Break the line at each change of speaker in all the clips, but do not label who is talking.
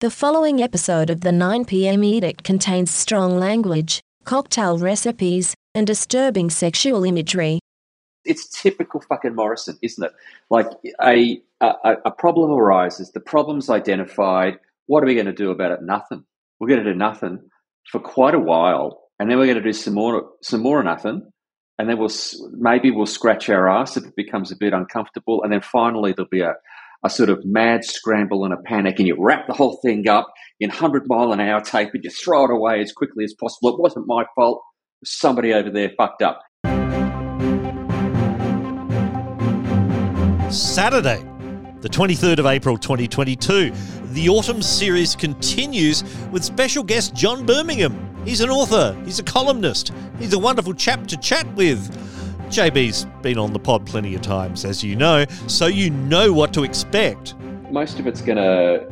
The following episode of the 9pm edict contains strong language, cocktail recipes, and disturbing sexual imagery.
It's typical fucking Morrison, isn't it? Like a, a, a problem arises, the problem's identified. What are we going to do about it? Nothing. We're going to do nothing for quite a while, and then we're going to do some more, some more nothing, and then we'll maybe we'll scratch our ass if it becomes a bit uncomfortable, and then finally there'll be a a sort of mad scramble and a panic, and you wrap the whole thing up in 100 mile an hour tape and you throw it away as quickly as possible. It wasn't my fault. Somebody over there fucked up.
Saturday, the 23rd of April 2022. The Autumn series continues with special guest John Birmingham. He's an author, he's a columnist, he's a wonderful chap to chat with. JB's been on the pod plenty of times, as you know, so you know what to expect.
Most of it's going to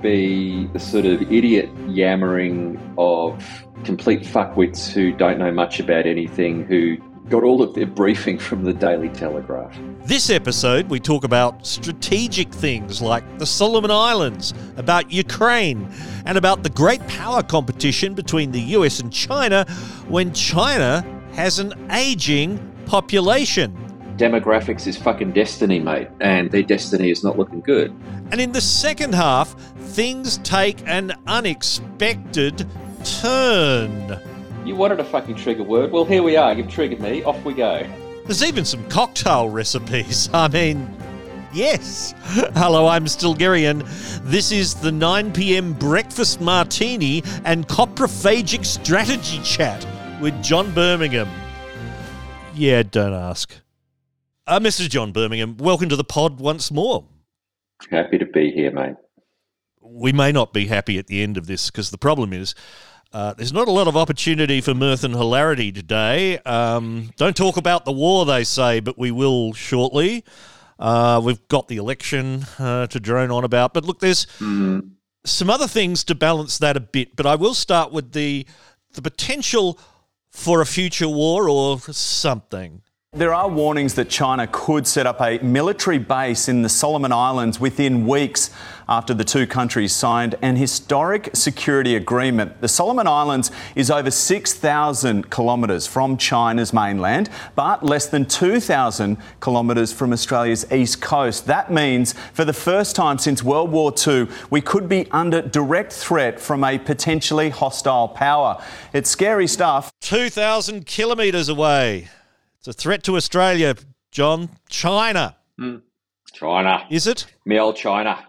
be the sort of idiot yammering of complete fuckwits who don't know much about anything, who got all of their briefing from the Daily Telegraph.
This episode, we talk about strategic things like the Solomon Islands, about Ukraine, and about the great power competition between the US and China when China has an aging population.
Demographics is fucking destiny, mate, and their destiny is not looking good.
And in the second half, things take an unexpected turn.
You wanted a fucking trigger word? Well, here we are. You've triggered me. Off we go.
There's even some cocktail recipes. I mean, yes. Hello, I'm Stilgherrian, and This is the 9 p.m. breakfast martini and coprophagic strategy chat with John Birmingham. Yeah, don't ask. Uh, Mr. John Birmingham, welcome to the pod once more.
Happy to be here, mate.
We may not be happy at the end of this because the problem is uh, there's not a lot of opportunity for mirth and hilarity today. Um, don't talk about the war, they say, but we will shortly. Uh, we've got the election uh, to drone on about. But look, there's mm-hmm. some other things to balance that a bit. But I will start with the the potential for a future war or something.
There are warnings that China could set up a military base in the Solomon Islands within weeks after the two countries signed an historic security agreement. The Solomon Islands is over 6,000 kilometres from China's mainland, but less than 2,000 kilometres from Australia's east coast. That means for the first time since World War II, we could be under direct threat from a potentially hostile power. It's scary stuff.
2,000 kilometres away. It's a threat to Australia, John. China.
Mm. China.
Is it?
Me old China.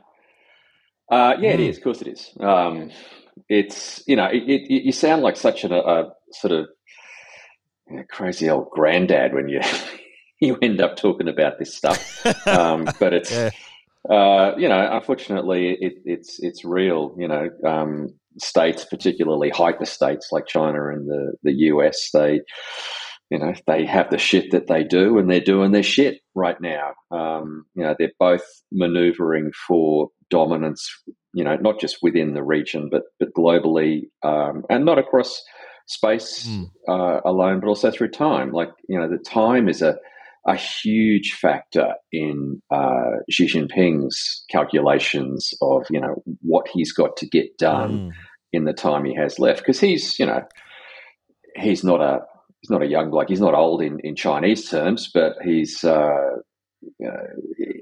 Uh, yeah, mm. it is. Of course it is. Um, it's, you know, it, it, you sound like such a, a sort of you know, crazy old granddad when you you end up talking about this stuff. Um, but it's, yeah. uh, you know, unfortunately, it, it's it's real. You know, um, states, particularly hyper states like China and the the US, they you know, they have the shit that they do and they're doing their shit right now. Um, you know, they're both maneuvering for dominance, you know, not just within the region, but, but globally um, and not across space mm. uh, alone, but also through time. Like, you know, the time is a, a huge factor in uh, Xi Jinping's calculations of, you know, what he's got to get done mm. in the time he has left. Because he's, you know, he's not a he's not a young bloke. He's not old in, in Chinese terms, but he's uh, you know,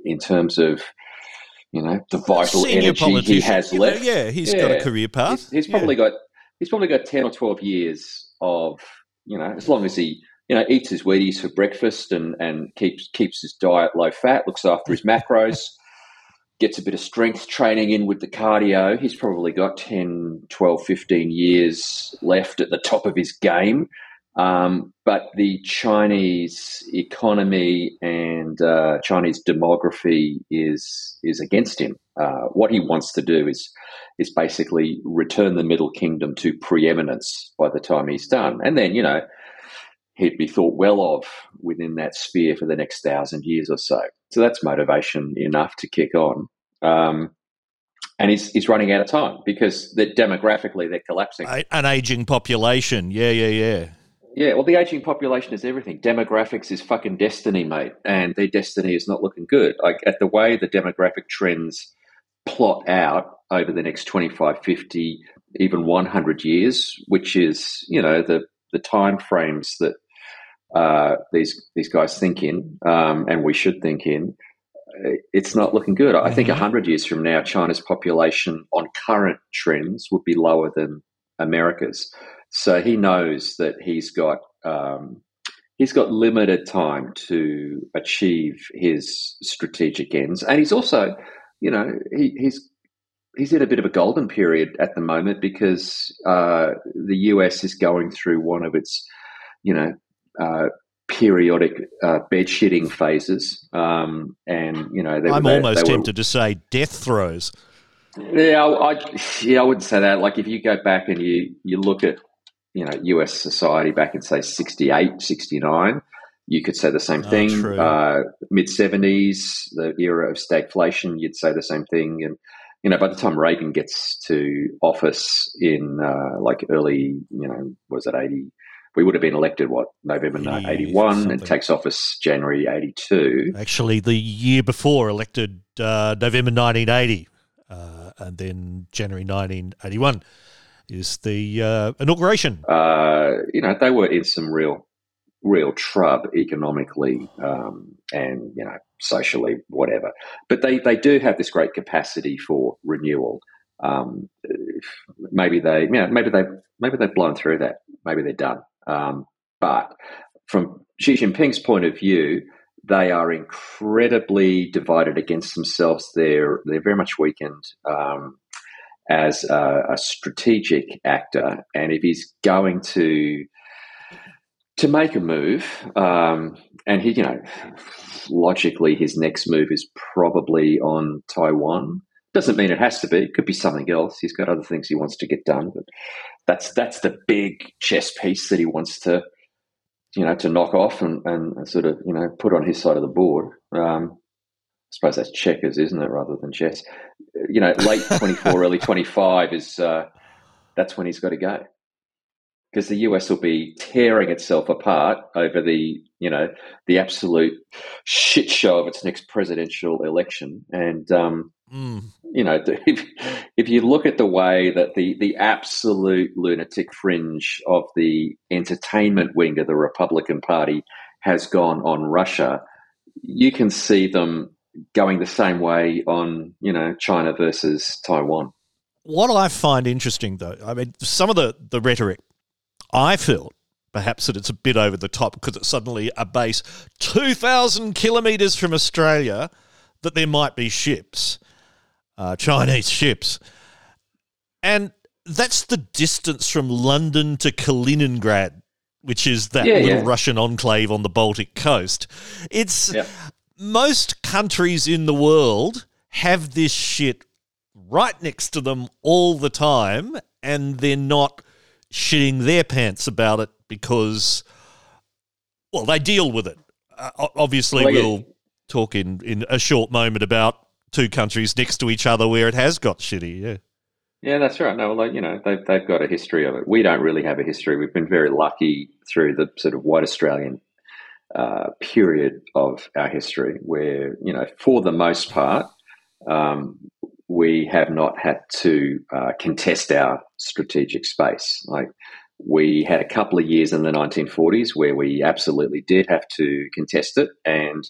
in terms of you know the vital
Senior
energy he has left.
Know, yeah, he's yeah. got a career path.
He's, he's probably yeah. got he's probably got ten or twelve years of you know as long as he you know eats his Wheaties for breakfast and and keeps keeps his diet low fat, looks after his macros. gets a bit of strength training in with the cardio. He's probably got 10, 12, 15 years left at the top of his game. Um, but the Chinese economy and uh, Chinese demography is is against him. Uh, what he wants to do is is basically return the Middle Kingdom to preeminence by the time he's done, and then you know he'd be thought well of within that sphere for the next thousand years or so. So that's motivation enough to kick on. Um, and he's, he's running out of time because demographically they're collapsing.
An aging population, yeah, yeah, yeah.
Yeah, well, the aging population is everything. Demographics is fucking destiny, mate, and their destiny is not looking good. Like at the way the demographic trends plot out over the next 25, 50, even 100 years, which is, you know, the, the time frames that uh, these these guys think in, um, and we should think in, it's not looking good. I think 100 mm-hmm. years from now, China's population on current trends would be lower than America's. So he knows that he's got um, he's got limited time to achieve his strategic ends, and he's also, you know, he, he's he's in a bit of a golden period at the moment because uh, the US is going through one of its, you know, uh, periodic uh, bed shitting phases, um, and you know,
they, I'm they, almost they tempted were, to say death throes.
Yeah, I, yeah, I wouldn't say that. Like if you go back and you you look at you know US society back in say 68, 69, you could say the same oh, thing. Uh, Mid seventies, the era of stagflation, you'd say the same thing. And you know, by the time Reagan gets to office in uh, like early, you know, was it eighty? We would have been elected what November eighty one, and takes office January eighty two.
Actually, the year before, elected uh, November nineteen eighty, uh, and then January nineteen eighty one is the uh, inauguration.
Uh, you know, they were in some real, real trouble economically um, and you know socially, whatever. But they they do have this great capacity for renewal. Um, maybe they, you know, maybe they, maybe they've blown through that. Maybe they're done. Um, but from Xi Jinping's point of view, they are incredibly divided against themselves. They're they're very much weakened. Um, as a, a strategic actor, and if he's going to to make a move, um, and he, you know, logically, his next move is probably on Taiwan. Doesn't mean it has to be. It could be something else. He's got other things he wants to get done, but that's that's the big chess piece that he wants to, you know, to knock off and, and sort of you know put on his side of the board. Um, I suppose that's checkers, isn't it, rather than chess? You know, late 24, early 25 is uh, that's when he's got to go. Because the US will be tearing itself apart over the, you know, the absolute shit show of its next presidential election. And, um, mm. you know, if, if you look at the way that the, the absolute lunatic fringe of the entertainment wing of the Republican Party has gone on Russia, you can see them going the same way on you know China versus Taiwan.
What I find interesting, though, I mean, some of the the rhetoric, I feel perhaps that it's a bit over the top because it's suddenly a base two thousand kilometres from Australia that there might be ships, uh, Chinese ships, and that's the distance from London to Kaliningrad which is that yeah, little yeah. Russian enclave on the Baltic coast. It's yeah most countries in the world have this shit right next to them all the time, and they're not shitting their pants about it because, well, they deal with it. Uh, obviously, well, we'll talk in, in a short moment about two countries next to each other where it has got shitty. Yeah.
Yeah, that's right. No, well, you know, they've, they've got a history of it. We don't really have a history. We've been very lucky through the sort of white Australian uh, period of our history where, you know, for the most part, um, we have not had to uh, contest our strategic space. Like we had a couple of years in the 1940s where we absolutely did have to contest it, and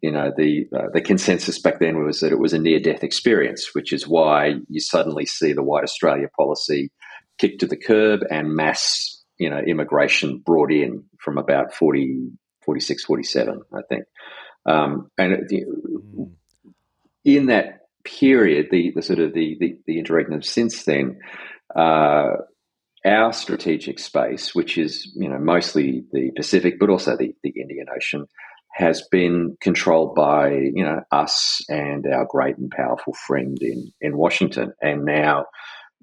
you know the uh, the consensus back then was that it was a near death experience, which is why you suddenly see the White Australia policy kicked to the curb and mass you know immigration brought in from about 40 46, 47, I think. Um, and the, mm. in that period, the, the sort of the, the, the interregnum since then, uh, our strategic space, which is you know mostly the Pacific, but also the, the Indian Ocean, has been controlled by you know us and our great and powerful friend in in Washington, and now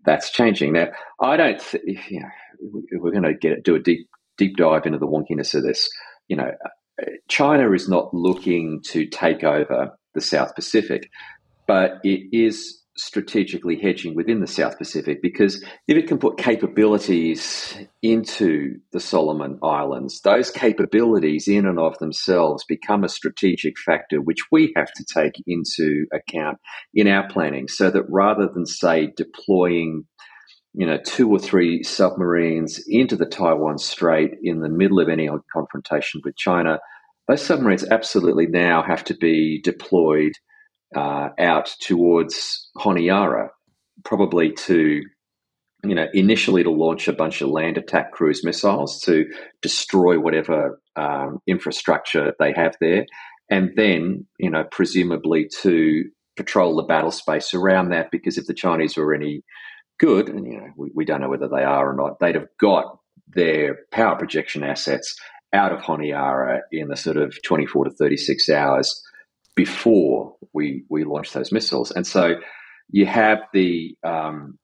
that's changing. Now, I don't. Th- you know, we're going to get do a deep deep dive into the wonkiness of this you know, China is not looking to take over the South Pacific, but it is strategically hedging within the South Pacific because if it can put capabilities into the Solomon Islands, those capabilities in and of themselves become a strategic factor which we have to take into account in our planning so that rather than, say, deploying you know, two or three submarines into the Taiwan Strait in the middle of any confrontation with China, those submarines absolutely now have to be deployed uh, out towards Honiara, probably to, you know, initially to launch a bunch of land attack cruise missiles to destroy whatever um, infrastructure they have there, and then, you know, presumably to patrol the battle space around that because if the Chinese were any good, and you know, we, we don't know whether they are or not, they'd have got their power projection assets out of Honiara in the sort of 24 to 36 hours before we we launch those missiles. And so you have the um,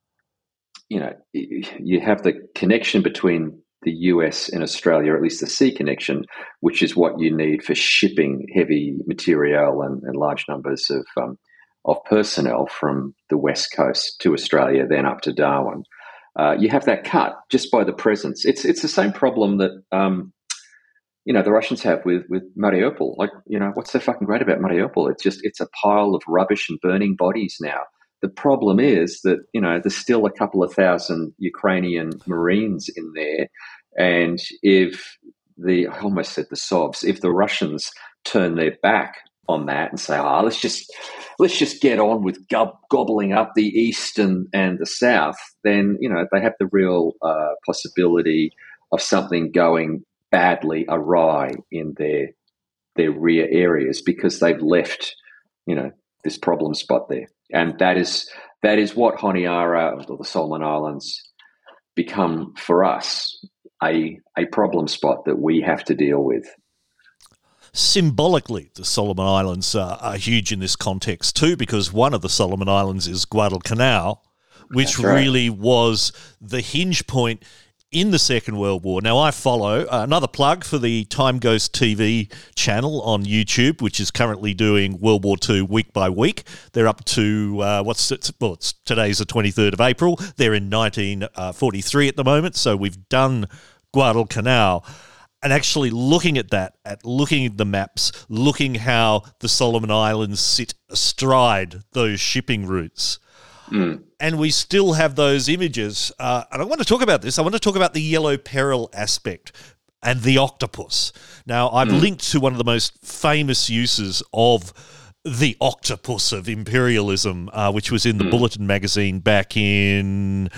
you know you have the connection between the US and Australia, or at least the sea connection, which is what you need for shipping heavy material and, and large numbers of um, of personnel from the west coast to Australia, then up to Darwin. Uh, you have that cut just by the presence. It's it's the same problem that um, you know the Russians have with with Mariupol. Like you know what's so fucking great about Mariupol? It's just it's a pile of rubbish and burning bodies now. The problem is that you know there's still a couple of thousand Ukrainian Marines in there, and if the I almost said the Sovs, if the Russians turn their back on that and say, "Ah, oh, let's just let's just get on with gob- gobbling up the east and, and the south," then you know they have the real uh, possibility of something going badly awry in their their rear areas because they've left you know this problem spot there, and that is that is what Honiara or the Solomon Islands become for us a a problem spot that we have to deal with
Symbolically, the Solomon Islands uh, are huge in this context too, because one of the Solomon Islands is Guadalcanal, which right. really was the hinge point in the Second World War. Now, I follow uh, another plug for the Time Ghost TV channel on YouTube, which is currently doing World War II week by week. They're up to uh, what's it, well, it's, today's the 23rd of April. They're in 1943 uh, at the moment, so we've done Guadalcanal and actually looking at that, at looking at the maps, looking how the Solomon Islands sit astride those shipping routes. Mm. And we still have those images. Uh, and I want to talk about this. I want to talk about the yellow peril aspect and the octopus. Now, I've mm. linked to one of the most famous uses of the octopus of imperialism, uh, which was in the mm. Bulletin magazine back in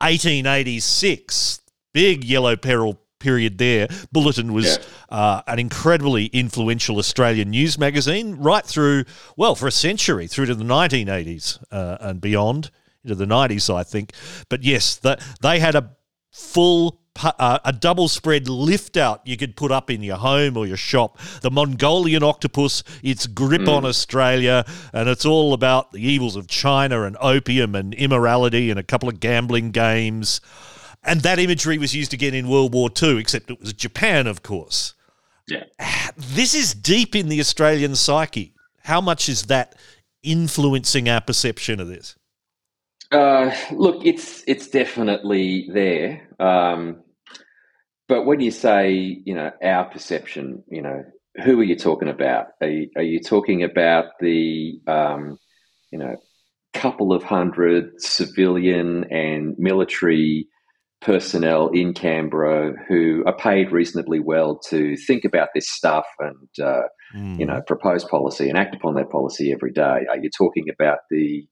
1886. Big yellow peril period there. Bulletin was yeah. uh, an incredibly influential Australian news magazine right through, well, for a century, through to the 1980s uh, and beyond, into the 90s, I think. But yes, the, they had a full uh, a double spread lift out you could put up in your home or your shop. The Mongolian octopus, its grip mm. on Australia, and it's all about the evils of China and opium and immorality and a couple of gambling games. And that imagery was used again in World War II, except it was Japan, of course.
Yeah.
This is deep in the Australian psyche. How much is that influencing our perception of this?
Uh, look, it's it's definitely there. Um, but when you say, you know, our perception, you know, who are you talking about? Are you, are you talking about the, um, you know, couple of hundred civilian and military personnel in Canberra who are paid reasonably well to think about this stuff and uh, mm. you know propose policy and act upon that policy every day. Are you talking about the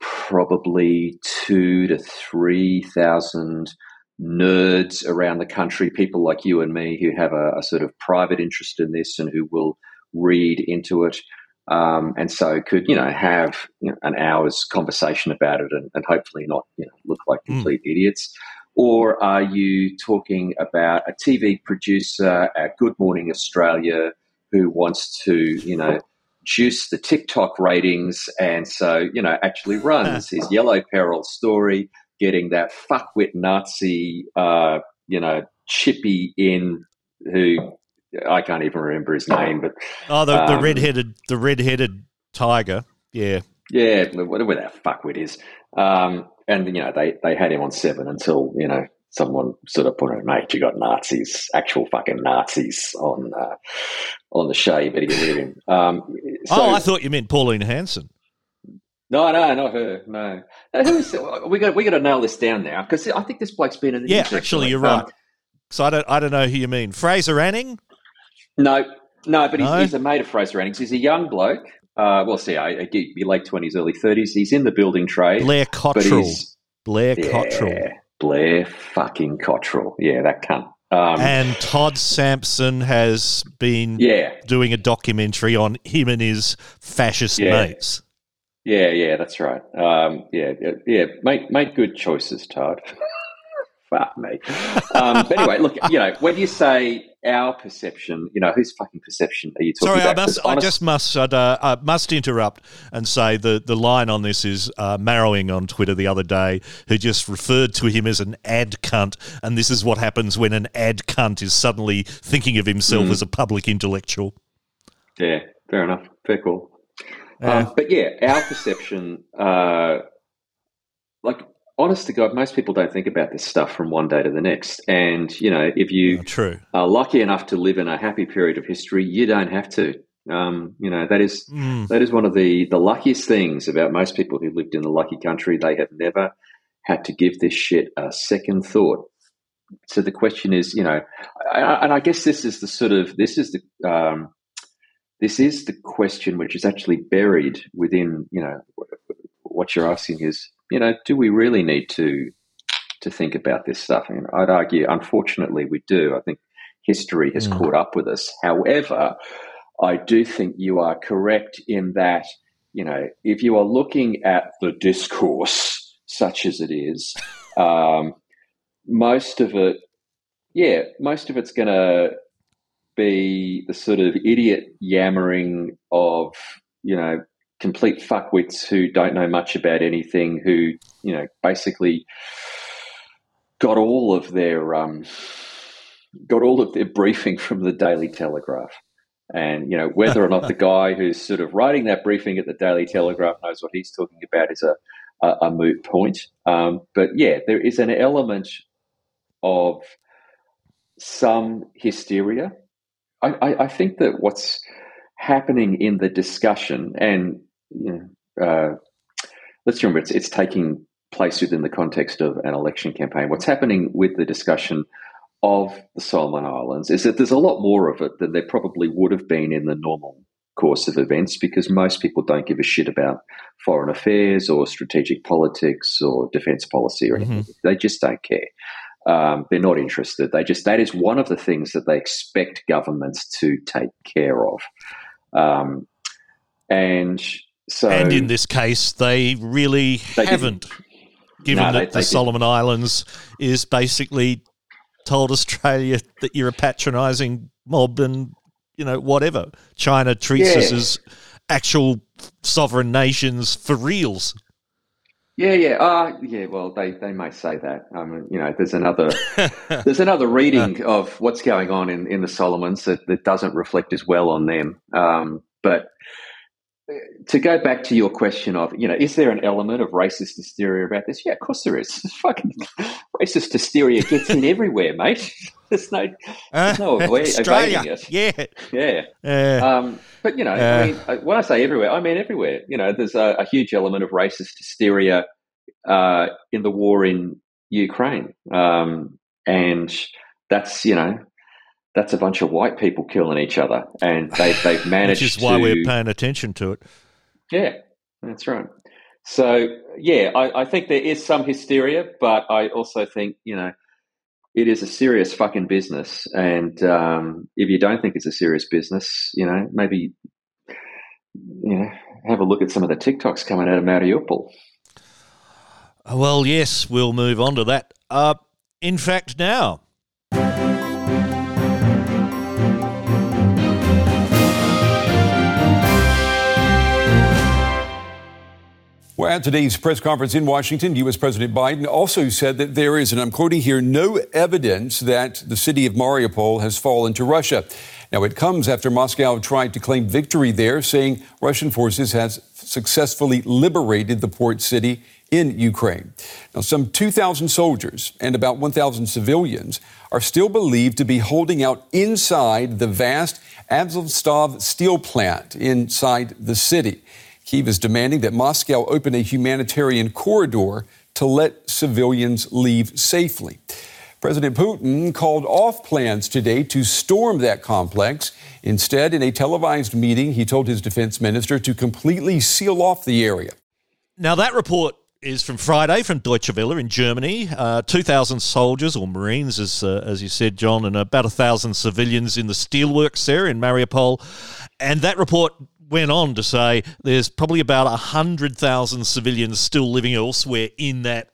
probably two to three thousand nerds around the country, people like you and me who have a, a sort of private interest in this and who will read into it? Um, and so could you know have you know, an hour's conversation about it and, and hopefully not you know, look like hmm. complete mm. idiots or are you talking about a TV producer at Good Morning Australia who wants to, you know, juice the TikTok ratings and so, you know, actually runs his Yellow Peril story, getting that fuckwit Nazi, uh, you know, chippy in who I can't even remember his name, but
oh, the, um, the redheaded, the redheaded tiger, yeah.
Yeah, whatever that fuckwit is. Um, and you know they they had him on seven until you know someone sort of put it, mate, you got Nazis, actual fucking Nazis on uh, on the show. You better get rid of him. Um,
so, oh, I thought you meant Pauline Hanson.
No, no, not her. No, who's, we got we got to nail this down now because I think this bloke's been in the
yeah. Actually, you're right. Um, so I don't I don't know who you mean. Fraser Anning?
No, no, but no? He's, he's, a mate of Fraser Anning's. He's a young bloke. Uh, well, see, I, I be late twenties, early thirties. He's in the building trade.
Blair Cottrell. Blair yeah, Cottrell.
Blair fucking Cottrell. Yeah, that cunt. Um,
and Todd Sampson has been
yeah.
doing a documentary on him and his fascist
yeah.
mates.
Yeah, yeah, that's right. Um, yeah, yeah, make make good choices, Todd. Fuck me. Um, but anyway, look, you know, when you say our perception, you know, whose fucking perception are you talking
Sorry,
about?
I, must, honest- I just must uh, uh, must interrupt and say the, the line on this is uh, Marrowing on Twitter the other day, who just referred to him as an ad cunt, and this is what happens when an ad cunt is suddenly thinking of himself mm. as a public intellectual.
Yeah, fair enough. Fair call. Um, but yeah, our perception, uh, like honest to God, most people don't think about this stuff from one day to the next. And, you know, if you
oh, true.
are lucky enough to live in a happy period of history, you don't have to. Um, you know, that is mm. that is one of the, the luckiest things about most people who lived in the lucky country. They have never had to give this shit a second thought. So the question is, you know, and I guess this is the sort of this is the um, this is the question which is actually buried within, you know, what you're asking is you know, do we really need to to think about this stuff? And I'd argue, unfortunately, we do. I think history has mm. caught up with us. However, I do think you are correct in that, you know, if you are looking at the discourse such as it is, um, most of it, yeah, most of it's going to be the sort of idiot yammering of, you know, complete fuckwits who don't know much about anything, who you know basically got all of their um, got all of their briefing from the Daily Telegraph. And you know whether or not the guy who's sort of writing that briefing at the Daily Telegraph knows what he's talking about is a a, a moot point. Um, but yeah, there is an element of some hysteria. I, I, I think that what's happening in the discussion, and you know, uh, let's remember it's, it's taking place within the context of an election campaign. What's happening with the discussion of the Solomon Islands is that there's a lot more of it than there probably would have been in the normal course of events because most people don't give a shit about foreign affairs or strategic politics or defense policy or anything. Mm-hmm. They just don't care. Um, they're not interested. They just that is one of the things that they expect governments to take care of. Um, and so,
and in this case, they really they haven't, didn't. given no, that they, the Solomon didn't. Islands is basically told Australia that you're a patronising mob and you know whatever. China treats yeah. us as actual sovereign nations for reals.
Yeah, yeah, uh, yeah. Well, they, they may say that. Um, you know, there's another there's another reading of what's going on in, in the Solomons that, that doesn't reflect as well on them. Um, but to go back to your question of, you know, is there an element of racist hysteria about this? Yeah, of course there is. Fucking racist hysteria gets in everywhere, mate. There's no, there's no uh, evading it.
Yeah,
yeah. Uh, um, but you know, uh, I mean, uh, when I say everywhere, I mean everywhere. You know, there's a, a huge element of racist hysteria uh, in the war in Ukraine, um, and that's you know that's a bunch of white people killing each other, and they, they've managed.
Which is why
to,
we're paying attention to it.
Yeah, that's right. So yeah, I, I, think there is some hysteria, but I also think you know it is a serious fucking business, and um, if you don't think it's a serious business, you know maybe you know have a look at some of the TikToks coming out of Mariupol.
Well, yes, we'll move on to that. Uh, in fact, now.
Well, at today's press conference in Washington, U.S. President Biden also said that there is, and I'm quoting here, no evidence that the city of Mariupol has fallen to Russia. Now, it comes after Moscow tried to claim victory there, saying Russian forces has successfully liberated the port city in Ukraine. Now, some 2,000 soldiers and about 1,000 civilians are still believed to be holding out inside the vast Azovstal steel plant inside the city. Kiev is demanding that Moscow open a humanitarian corridor to let civilians leave safely. President Putin called off plans today to storm that complex. Instead, in a televised meeting, he told his defense minister to completely seal off the area.
Now, that report is from Friday from Deutsche Welle in Germany. Uh, 2,000 soldiers or Marines, as, uh, as you said, John, and about 1,000 civilians in the steelworks there in Mariupol. And that report went on to say there's probably about 100,000 civilians still living elsewhere in that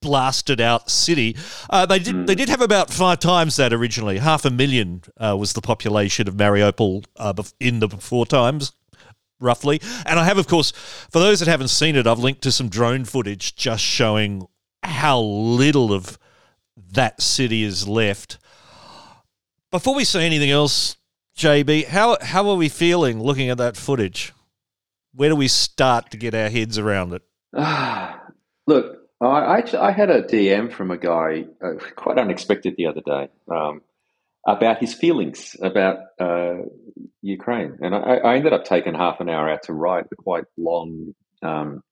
blasted out city. Uh, they did mm. they did have about five times that originally. Half a million uh, was the population of Mariupol uh, in the before times. Roughly, and I have, of course, for those that haven't seen it, I've linked to some drone footage just showing how little of that city is left. Before we say anything else, JB, how how are we feeling looking at that footage? Where do we start to get our heads around it?
look, I actually, I had a DM from a guy uh, quite unexpected the other day um, about his feelings about uh, Ukraine, and I, I, ended up taking half an hour out to write a quite long um,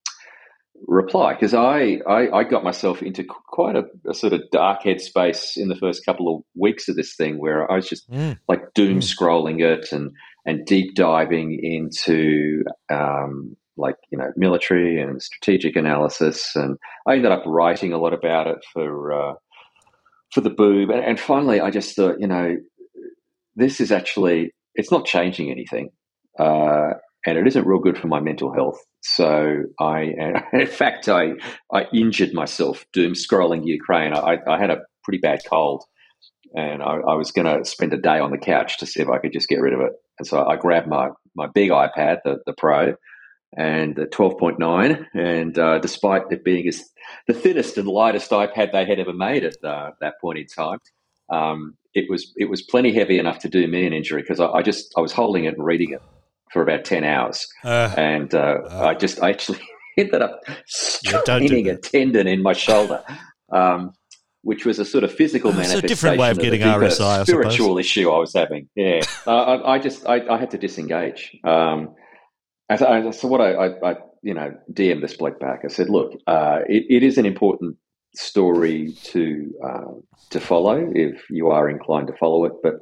reply because I, I, I got myself into quite a, a, sort of dark headspace in the first couple of weeks of this thing where I was just mm. like doom mm. scrolling it and and deep diving into um, like you know military and strategic analysis and I ended up writing a lot about it for uh, for the boob and, and finally I just thought you know this is actually it's not changing anything uh, and it isn't real good for my mental health. So I, in fact, I I injured myself doom scrolling Ukraine. I, I had a pretty bad cold, and I, I was going to spend a day on the couch to see if I could just get rid of it. And so I grabbed my my big iPad, the the Pro, and the 12.9, and uh, despite it being as, the thinnest and lightest iPad they had ever made at uh, that point in time. Um, it was it was plenty heavy enough to do me an injury because I, I, just I was holding it and reading it for about 10 hours. Uh, and uh, uh, I just I actually ended up straining a tendon in my shoulder, um, which was a sort of physical uh, manifestation.
It's a different way of, of getting RSI,
spiritual issue I was having. Yeah. Uh, I, I, just, I, I, had to disengage. Um, so, so what I, I, you know, DM this bloke back. I said, look, uh, it, it is an important story to to follow if you are inclined to follow it, but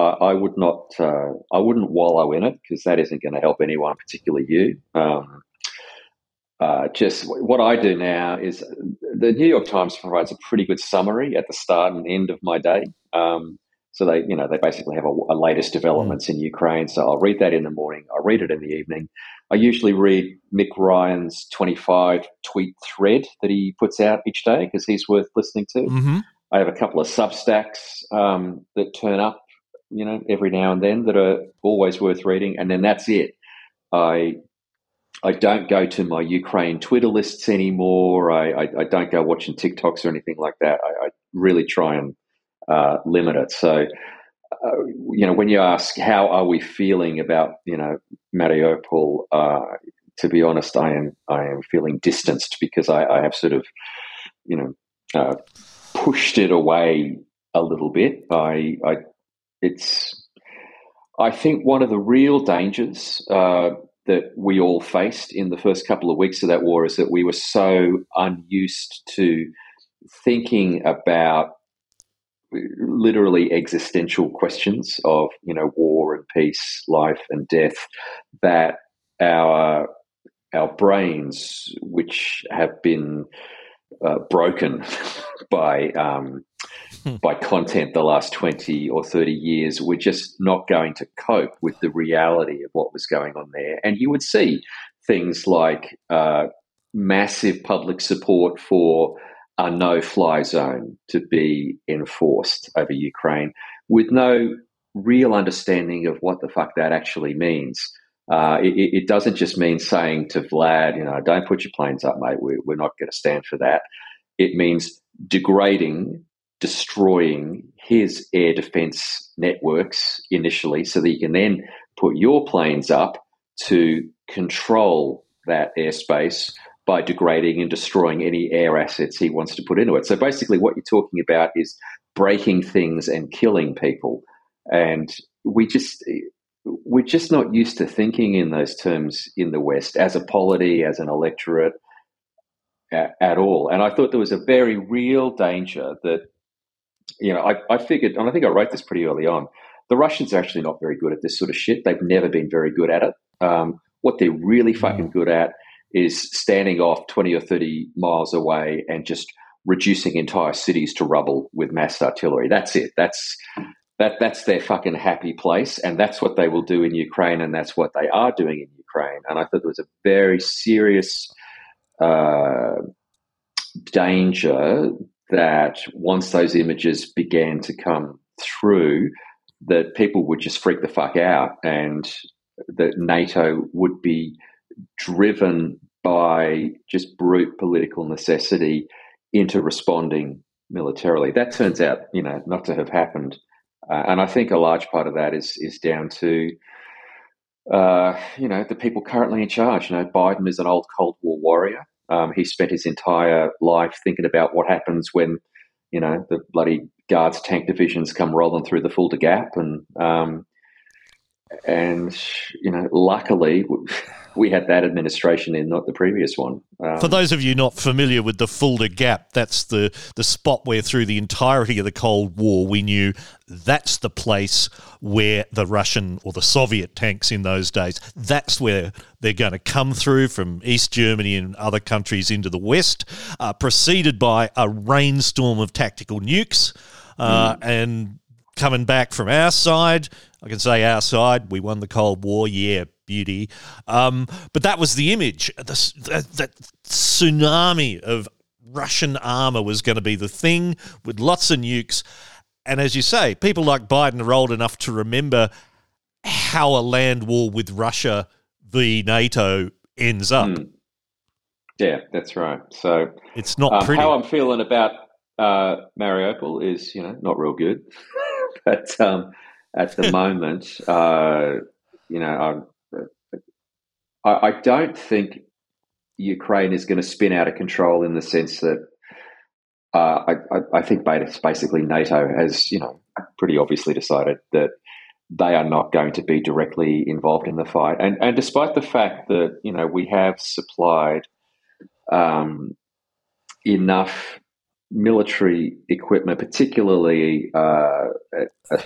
I would not. Uh, I wouldn't wallow in it because that isn't going to help anyone, particularly you. Um, uh, just what I do now is the New York Times provides a pretty good summary at the start and end of my day. Um, so they, you know, they basically have a, a latest developments mm. in Ukraine. So I'll read that in the morning. I'll read it in the evening. I usually read Mick Ryan's 25 tweet thread that he puts out each day because he's worth listening to. Mm-hmm. I have a couple of Substacks um, that turn up you know, every now and then that are always worth reading, and then that's it. I I don't go to my Ukraine Twitter lists anymore. I, I, I don't go watching TikToks or anything like that. I, I really try and uh, limit it. So, uh, you know, when you ask how are we feeling about you know Mariupol, uh, to be honest, I am I am feeling distanced because I, I have sort of you know uh, pushed it away a little bit. I I it's, I think, one of the real dangers uh, that we all faced in the first couple of weeks of that war is that we were so unused to thinking about literally existential questions of you know war and peace life and death that our our brains which have been uh, broken by um, Hmm. by content the last 20 or 30 years were just not going to cope with the reality of what was going on there. And you would see things like uh, massive public support for a no fly zone to be enforced over Ukraine with no real understanding of what the fuck that actually means. Uh, it, it, doesn't just mean saying to Vlad, you know, don't put your planes up, mate. We, we're not going to stand for that. It means degrading, destroying his air defense networks initially so that you can then put your planes up to control that airspace by degrading and destroying any air assets he wants to put into it. So basically, what you're talking about is breaking things and killing people. And we just we're just not used to thinking in those terms in the West as a polity, as an electorate at, at all. And I thought there was a very real danger that, you know, I, I figured, and I think I wrote this pretty early on, the Russians are actually not very good at this sort of shit. They've never been very good at it. Um, what they're really mm. fucking good at is standing off 20 or 30 miles away and just reducing entire cities to rubble with mass artillery. That's it. That's that that's their fucking happy place, and that's what they will do in Ukraine, and that's what they are doing in Ukraine. And I thought there was a very serious uh, danger that once those images began to come through, that people would just freak the fuck out, and that NATO would be driven by just brute political necessity into responding militarily. That turns out, you know, not to have happened. Uh, and I think a large part of that is is down to uh, you know the people currently in charge. You know, Biden is an old Cold War warrior. Um, he spent his entire life thinking about what happens when you know the bloody guards tank divisions come rolling through the Fulda Gap, and um, and you know, luckily we had that administration in, not the previous one.
Um, For those of you not familiar with the Fulda Gap, that's the, the spot where through the entirety of the Cold War we knew that's the place where the Russian or the Soviet tanks in those days, that's where they're going to come through from East Germany and other countries into the West, uh, preceded by a rainstorm of tactical nukes. Uh, mm. And coming back from our side, I can say our side, we won the Cold War, yeah, beauty. Um, but that was the image. The, that, that tsunami of Russian armor was going to be the thing with lots of nukes. And as you say, people like Biden are old enough to remember how a land war with Russia v NATO ends up. Mm.
Yeah, that's right. So
it's not um,
How I'm feeling about uh, Mariupol is, you know, not real good. But um, at the moment, uh, you know, I, I don't think Ukraine is going to spin out of control in the sense that uh, I, I, think basically NATO has, you know, pretty obviously decided that they are not going to be directly involved in the fight. And, and despite the fact that, you know, we have supplied um, enough military equipment, particularly uh,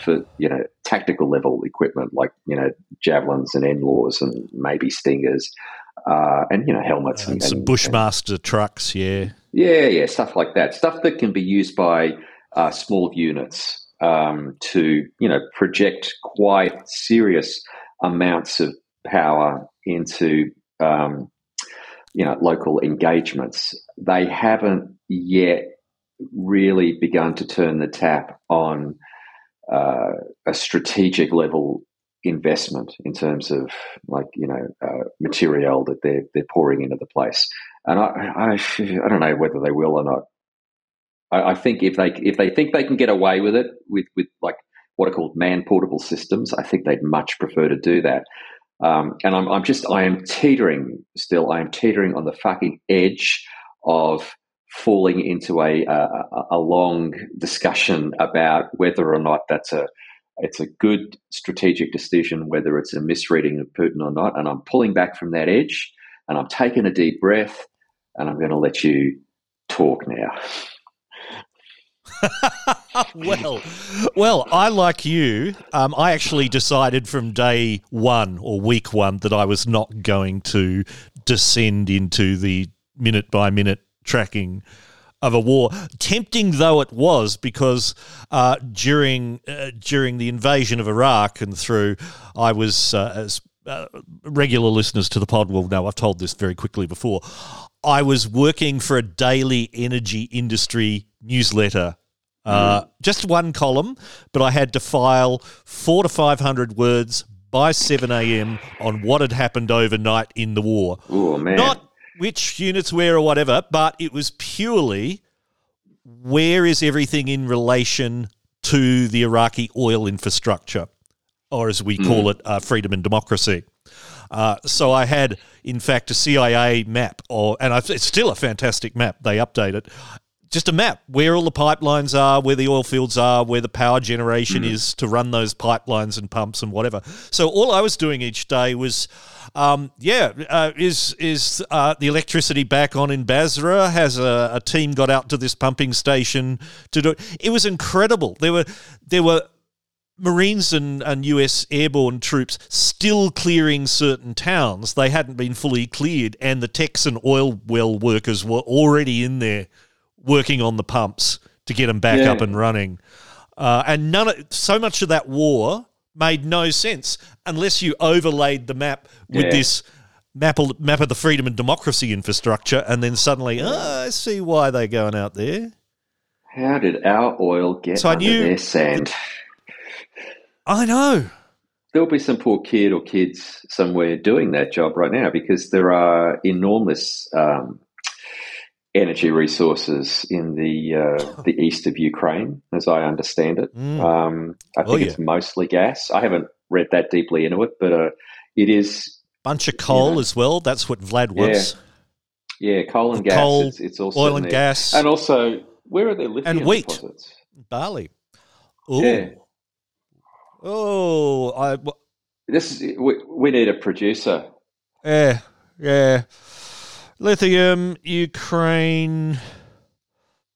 for you know tactical level equipment like you know javelins and NLAWs and maybe stingers, uh, and you know helmets
and,
and
some Bushmaster and, trucks, yeah,
yeah, yeah, stuff like that, stuff that can be used by uh, small units um, to you know project quite serious amounts of power into um, you know local engagements. They haven't yet really begun to turn the tap on uh, a strategic level investment in terms of like you know uh, material that they're they're pouring into the place. And I, I, I don't know whether they will or not. I, I, think if they if they think they can get away with it with with like what are called man portable systems, I think they'd much prefer to do that. Um, and I'm, I'm just I am teetering still. I am teetering on the fucking edge of falling into a, a, a long discussion about whether or not that's a it's a good strategic decision, whether it's a misreading of Putin or not. And I'm pulling back from that edge, and I'm taking a deep breath, and I'm going to let you talk now.
well, well, I like you. Um, I actually decided from day one or week one that I was not going to descend into the minute by minute tracking of a war, tempting though it was, because uh, during uh, during the invasion of Iraq and through, I was uh, as uh, regular listeners to the pod will know. I've told this very quickly before. I was working for a daily energy industry newsletter. Uh, mm. Just one column, but I had to file four to five hundred words by 7 a.m. on what had happened overnight in the war.
Oh man!
Not which units where or whatever, but it was purely where is everything in relation to the Iraqi oil infrastructure, or as we call
Mm.
it, uh, freedom and democracy. Uh, so I had, in fact, a CIA map, or and I, it's still a fantastic map. They update it. Just a map where all the pipelines are, where the oil fields are, where the power generation is to run those pipelines and pumps and whatever. So all I was doing each day was, um, yeah, uh, is is uh, the electricity back on in Basra? Has a, a team got out to this pumping station to do it? It was incredible. There were there were Marines and, and US airborne troops still clearing certain towns. They hadn't been fully cleared, and the Texan oil well workers were already in there working on the pumps to get them back
Yeah.
up and running. Uh, and none of, so much of that war made no sense unless you overlaid the map with
Yeah.
this map of, map of the freedom and democracy infrastructure, and then suddenly, oh, I see why they're going out there.
How did our oil get
So I knew-
their sand?
I know.
There'll be some poor kid or kids somewhere doing that job right now because there are enormous um, energy resources in the uh, the east of Ukraine, as I understand it.
Mm.
Um, I
Oh,
think
yeah.
it's mostly gas. I haven't read that deeply into it, but uh, it is
Bunch of coal
Yeah.
as well. That's what Vlad wants.
yeah, coal and gas.
Coal,
it's, it's also
Oil and
there.
gas,
and also where are their lithium
wheat.
deposits?
barley. Ooh.
Yeah,
Oh, I. w-
this is, we, we need a producer.
Yeah, yeah. Lithium, Ukraine.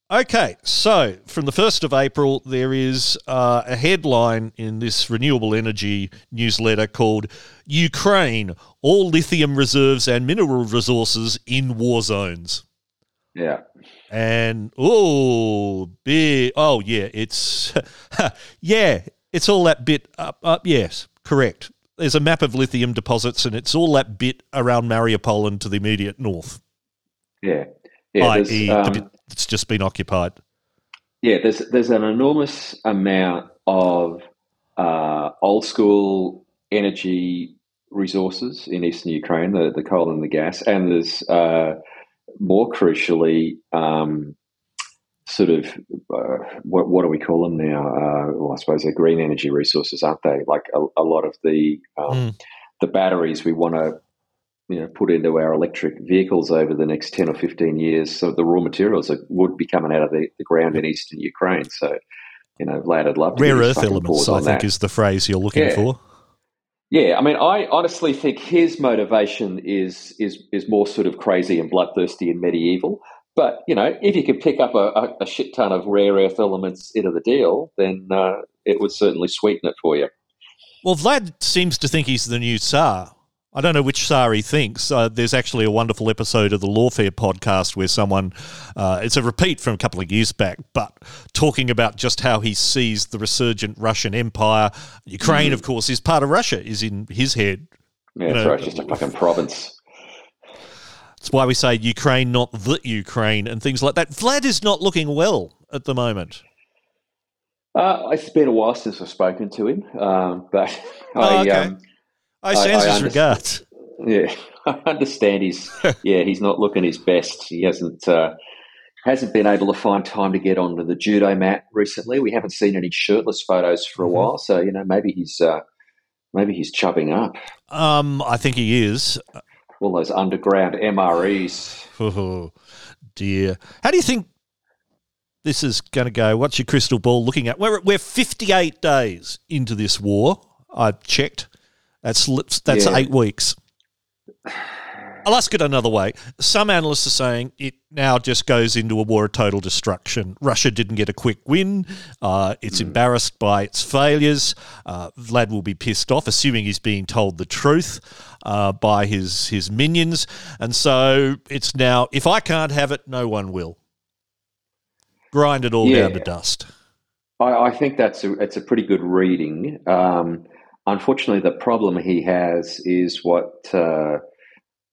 Okay, so from the 1st of April, there is uh, a headline in this renewable energy newsletter called Ukraine All Lithium Reserves and Mineral Resources in War Zones.
Yeah,
And oh, big. Oh, yeah, it's yeah, it's all that bit up. Up, yes, correct. There's a map of lithium deposits, and it's all that bit around Mariupol and to the immediate north,
yeah, yeah.
i.e.,
um,
bit that's just been occupied.
Yeah, there's there's an enormous amount of uh, old school energy resources in eastern Ukraine, the, the coal and the gas, and there's uh, more crucially um, sort of uh, what what do we call them now? Uh, well, I suppose they're green energy resources, aren't they? Like a, a lot of the um,
Mm.
the batteries we want to you know put into our electric vehicles over the next 10 or 15 years so the raw materials that would be coming out of the, the ground in eastern ukraine so you know vlad i'd love to
Rare earth elements, I think,
that.
is the phrase you're looking
Yeah.
for.
yeah i mean i honestly think his motivation is is is more sort of crazy and bloodthirsty and medieval but you know if you could pick up a, a, shit ton of rare earth elements into the deal then uh, it would certainly sweeten it for you
Well, Vlad seems to think he's the new Tsar. I don't know which Tsar he thinks. Uh, there's actually a wonderful episode of the Lawfare podcast where someone, uh, it's a repeat from a couple of years back, but talking about just how he sees the resurgent Russian Empire. Ukraine, of course, is part of Russia, is in his head.
yeah
You know,
right it's just a fucking province
That's why we say Ukraine, not the Ukraine, and things like that. Vlad is not looking well at the moment.
uh, it's been a while since i've spoken to him um, but
Oh,
I,
okay.
um,
I
I- I
his regards.
Yeah, I understand. He's yeah, he's not looking his best. He hasn't uh, hasn't been able to find time to get onto the judo mat recently. We haven't seen any shirtless photos for a
Mhm.
while, so you know maybe he's uh, maybe he's chubbing up.
Um, I think he is.
All those underground MREs.
Oh dear. How do you think this is going to go? What's your crystal ball looking at? We're we're 58 days into this war. I checked. That's that's
Yeah.
eight weeks. I'll ask it another way. Some analysts are saying it now just goes into a war of total destruction. Russia didn't get a quick win. Uh, it's embarrassed by its failures. Uh, Vlad will be pissed off, assuming he's being told the truth uh, by his his minions, and so it's now if I can't have it, no one will. Grind it all
Yeah.
down to dust.
I, I think that's a it's a pretty good reading. Um, unfortunately, the problem he has is what uh,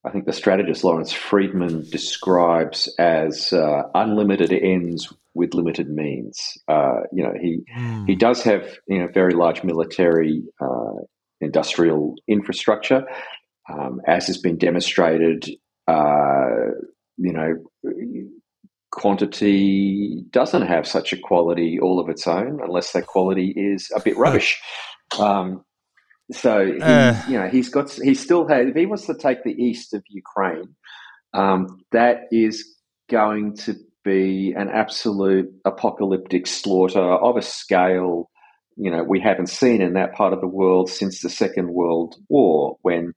I think the strategist Lawrence Freedman describes as uh, unlimited ends with limited means. Uh, you know, he
Hmm.
he does have you know very large military uh, industrial infrastructure. Um, as has been demonstrated, uh, you know, quantity doesn't have such a quality all of its own unless that quality is a bit rubbish. Um, so he, uh. you know he's got he still has if he wants to take the east of Ukraine, um, that is going to be an absolute apocalyptic slaughter of a scale you know we haven't seen in that part of the world since the Second World War when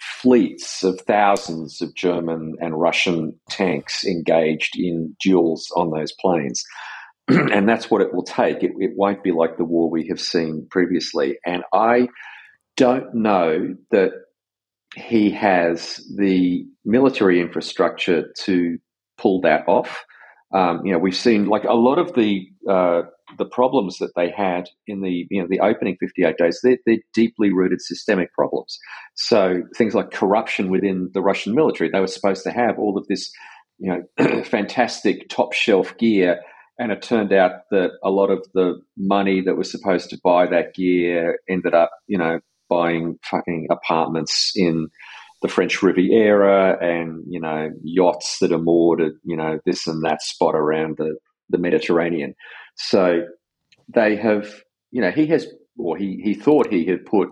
fleets of thousands of German and Russian tanks engaged in duels on those plains. and that's what it will take. It, it, won't be like the war we have seen previously. And I don't know that he has the military infrastructure to pull that off. Um, you know, we've seen like a lot of the uh, the problems that they had in the you know the opening 58 days. They're, they're deeply rooted systemic problems. So things like corruption within the Russian military. They were supposed to have all of this, you know, fantastic top shelf gear, and it turned out that a lot of the money that was supposed to buy that gear ended up, you know, buying fucking apartments in the French Riviera and you know yachts that are moored at you know this and that spot around the the Mediterranean. So they have you know he has or he he thought he had put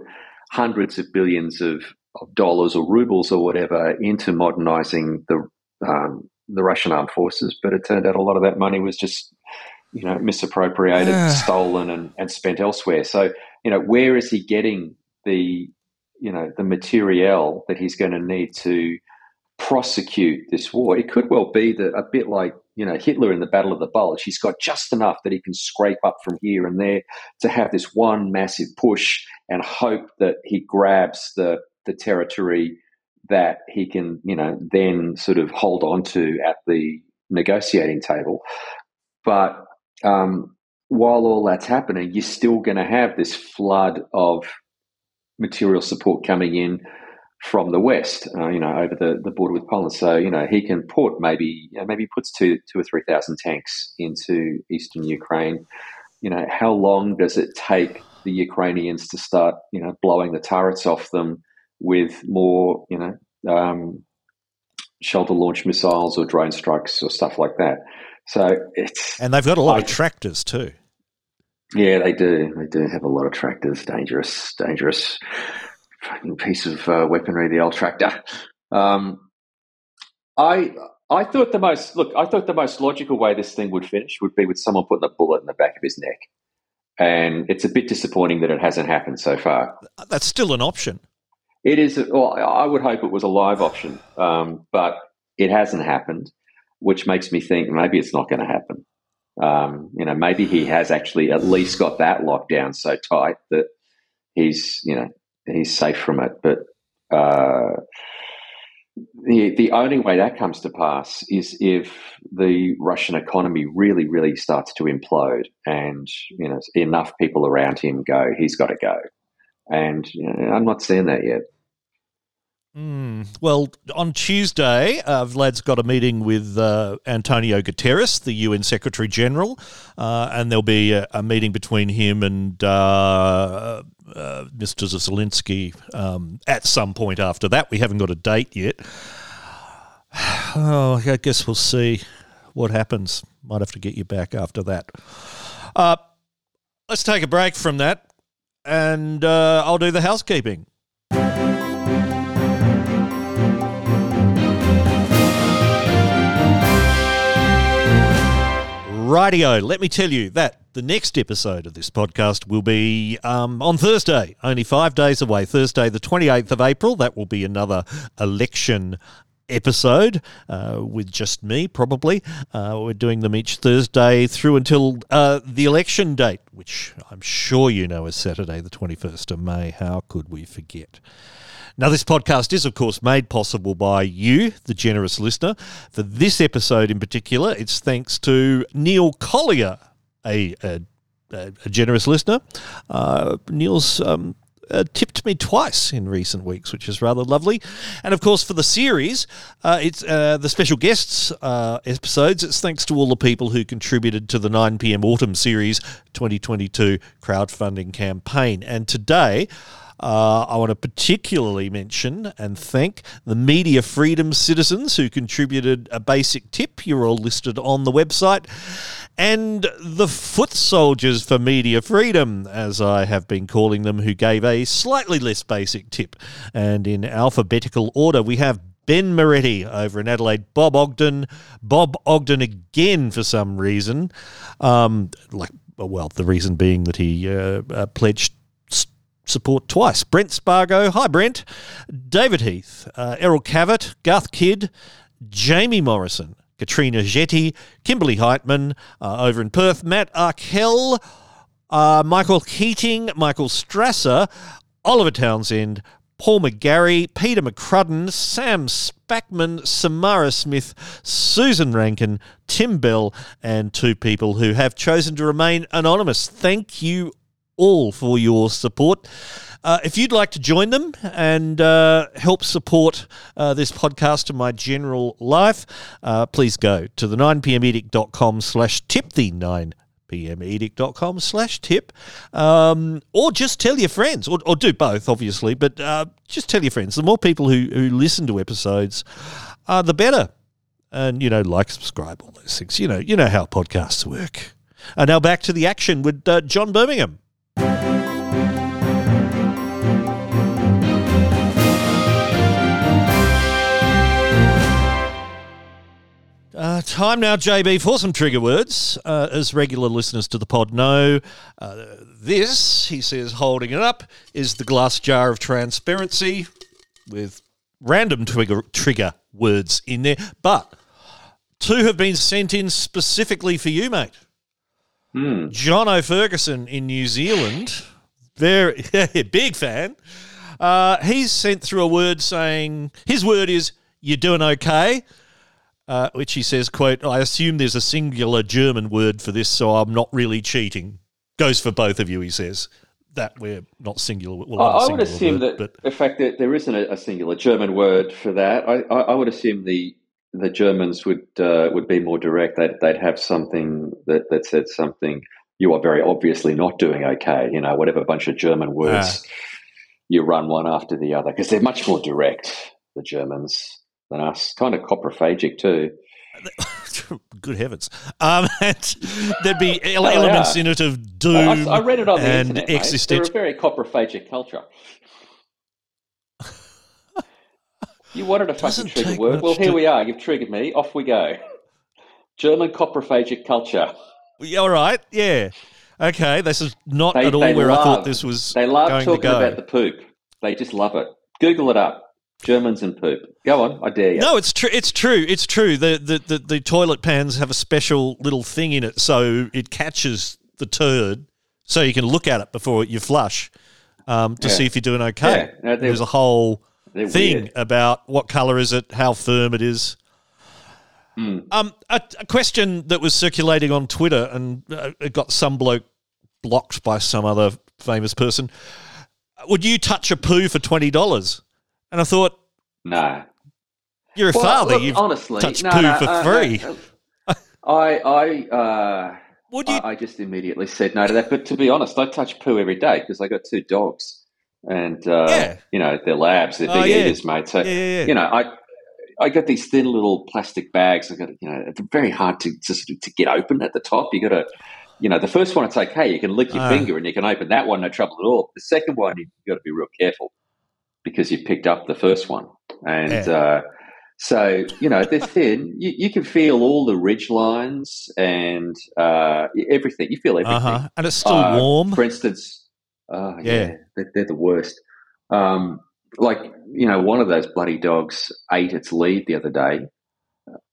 hundreds of billions of, of dollars or rubles or whatever into modernizing the um, the Russian armed forces, but it turned out a lot of that money was just you know misappropriated, ah. stolen, and, and spent elsewhere. So you know where is he getting the you know the materiel that he's going to need to prosecute this war. It could well be that a bit like you know Hitler in the Battle of the Bulge, he's got just enough that he can scrape up from here and there to have this one massive push and hope that he grabs the the territory that he can you know then sort of hold on to at the negotiating table. But um, while all that's happening, you're still going to have this flood of material support coming in from the west, uh, you know, over the, the border with Poland. So, you know, he can put maybe, you know, maybe puts two, two or 3,000 tanks into eastern Ukraine. You know, how long does it take the Ukrainians to start, you know, blowing the turrets off them with more, you know, um, shoulder launched missiles or drone strikes or stuff like that? So it's.
And they've got a lot I, of tractors too.
Yeah, they do. They do have a lot of tractors. Dangerous, dangerous fucking piece of uh, weaponry, the old tractor. Um, I I thought the most look. I thought the most logical way this thing would finish would be with someone putting a bullet in the back of his neck, and it's a bit disappointing that it hasn't happened so far.
That's still an option.
It is. Well, I would hope it was a live option, um, but it hasn't happened, which makes me think maybe it's not going to happen. Um, you know, maybe he has actually at least got that locked down so tight that he's, you know, he's safe from it. But uh, the the only way that comes to pass is if the Russian economy really, really starts to implode, and you know, enough people around him go, he's got to go. And you know, I'm not seeing that yet.
Mm. Well, on Tuesday, uh, Vlad's got a meeting with uh, Antonio Guterres, the UN Secretary General, uh, and there'll be a, a, meeting between him and uh, uh, Mr. Zelensky um, at some point after that. We haven't got a date yet. Oh, I guess we'll see what happens. Might have to get you back after that. Uh, let's take a break from that, and I'll do the housekeeping. Rightio, let me tell you that the next episode of this podcast will be um, on Thursday, only five days away, Thursday, the 28th of April. That will be another election episode uh, with just me, probably. Uh, we're doing them each Thursday through until uh, the election date, which I'm sure you know is Saturday, the 21st of May. How could we forget? Now, this podcast is, of course, made possible by you, the generous listener. For this episode in particular, it's thanks to Neil Collier, a, a, a generous listener. Uh, Neil's um, uh, tipped me twice in recent weeks, which is rather lovely. And of course, for the series, uh, it's uh, the special guests uh, episodes. It's thanks to all the people who contributed to the 9 p.m. Autumn Series 2022 crowdfunding campaign. And today, Uh, I want to particularly mention and thank the Media Freedom citizens who contributed a basic tip. You're all listed on the website. And the foot soldiers for media freedom, as I have been calling them, who gave a slightly less basic tip. And in alphabetical order, we have Ben Moretti over in Adelaide, Bob Ogden, Bob Ogden again for some reason, um, like well, the reason being that he uh, uh, pledged support twice. Brent Spargo, hi Brent, David Heath, uh, Errol Cavett, Garth Kidd, Jamie Morrison, Katrina Jetty, Kimberly Heitman uh, over in Perth, Matt Arkell, uh, Michael Keating, Michael Strasser, Oliver Townsend, Paul McGarry, Peter McCrudden, Sam Spackman, Samara Smith, Susan Rankin, Tim Bell, and two people who have chosen to remain anonymous. Thank you all for your support. Uh, if you'd like to join them and uh, help support uh, this podcast and my general life, uh, please go to the 9pmedict.com slash tip the 9 pmedict.com slash tip. Um, or just tell your friends or, or do both obviously but uh, just tell your friends. The more people who, who listen to episodes uh, the better. And you know like subscribe all those things. You know you know how podcasts work. And now back to the action with john birmingham Uh, time now, JB, for some trigger words. Uh, as regular listeners to the pod know, uh, this, he says, holding it up, is the glass jar of transparency with random trigger, trigger words in there. But two have been sent in specifically for you, mate.
Hmm.
Jono Ferguson in New Zealand, very big fan. Uh, he's sent through a word saying his word is "you're doing okay," uh, which he says, "quote I assume there's a singular German word for this, so I'm not really cheating." Goes for both of you, he says. That we're not singular. Well,
I, I would assume
word,
that
but
the fact that there isn't a, a singular German word for that, I, I, I would assume the the Germans would uh, would be more direct. They'd they'd have something that that said something. You are very obviously not doing okay. You know, whatever bunch of German words
Ah.
you run one after the other because they're much more direct. The Germans than us, kind of coprophagic too.
good heavens, um, there'd be ele- elements in it of doom
I, I read it on the
and
internet. They're a very coprophagic culture. You wanted a fucking trigger word. Well, here
to-
we are. You've triggered me. Off we go. German coprophagic culture.
Yeah, all right, yeah. Okay, this is not
They,
at all where
love,
I thought this was
They love
going
talking
to go.
about the poop. They just love it. Google it up. Germans and poop. Go on. I dare you.
No, it's true. It's true. It's true. The, the the the toilet pans have a special little thing in it, so it catches the turd, so you can look at it before you flush um, to
Yeah.
see if you're doing okay.
Yeah, no,
There's a whole thing
weird.
about what color is it, how firm it is.
Hmm.
Um, a, a question that was circulating on Twitter and uh, it got some bloke blocked by some other famous person. Would you touch a poo for twenty dollars? And I thought,
No.
you're a
Well,
father.
look,
You've
honestly,
touched
no,
poo
no,
for
uh,
free.
uh, I, I, uh,
Would you?
I, I just immediately said no to that. But to be honest, I touch poo every day because I got two dogs, and uh,
Yeah.
you know they're labs, they're
Oh,
big
yeah.
eaters, mate. So
yeah,
you know, I I got these thin little plastic bags. I got you know, they're very hard to just to get open at the top. You got to, you know, the first one it's okay. You can lick your
Ah.
finger and you can open that one, no trouble at all. The second one you've got to be real careful because you picked up the first one, and
Yeah.
uh, so you know they're thin. You, you can feel all the ridge lines and uh, everything. You feel everything.
Uh huh. And it's still
Uh,
warm.
For instance, uh, yeah,
Yeah.
They're, they're the worst. Um, like you know, one of those bloody dogs ate its lead the other day,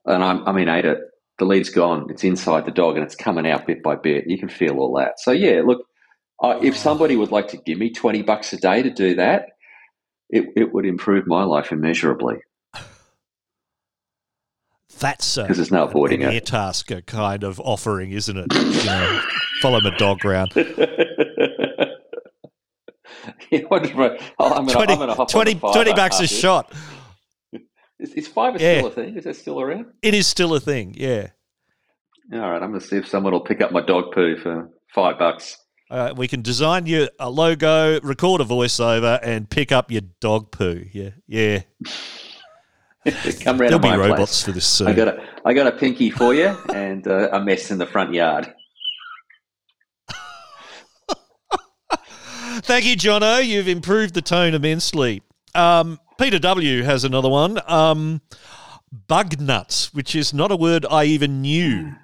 and I'm, I mean, ate it. The lead's gone. It's inside the dog, and it's coming out bit by bit. You can feel all that. So yeah, look, if somebody would like to give me twenty bucks a day to do that, it it would improve my life immeasurably.
That's a,
'Cause there's no avoiding
an
it.
tasker kind of offering, isn't it? You know, follow my dog round.
Yeah, what oh, I'm gonna,
20,
I'm gonna
20 20 bucks a shot.
Is, is Fiverr
Yeah.
still a thing? Is that still around?
It is still a thing, yeah.
All right, I'm going to see if someone will pick up my dog poo for five bucks.
Uh, we can design you a logo, record a voiceover, and pick up your dog poo. Yeah, yeah.
Come round
There'll be robots
place.
for this soon.
I got a I got a pinky for you and uh, a mess in the front yard.
Thank you, Jono. You've improved the tone immensely. Um, Peter W has another one. Um, bug nuts, which is not a word I even knew.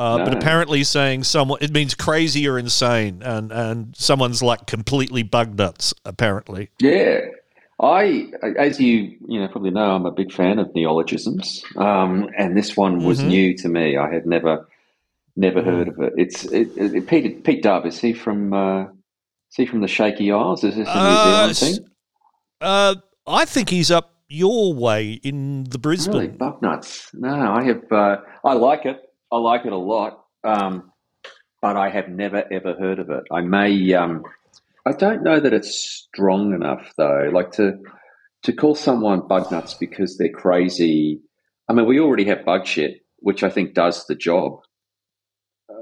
Uh, But apparently, saying someone it means crazy or insane, and and someone's like completely bug nuts. Apparently,
Yeah, I, as you you know probably know, I'm a big fan of neologisms, um, and this one was
Mhm.
new to me. I had never never heard of it. It's it, it, Pete Pete Dove. Is he from uh, is he from the Shaky Isles? Is this a New
Uh,
Zealand thing?
uh, I think he's up your way in the
Really,
Brisbane.
bug nuts? No, I have. Uh, I like it. I like it a lot. Um, but I have never ever heard of it. I may. Um, I don't know that it's strong enough though. Like to to call someone bug nuts because they're crazy. I mean, we already have bug shit, which I think does the job.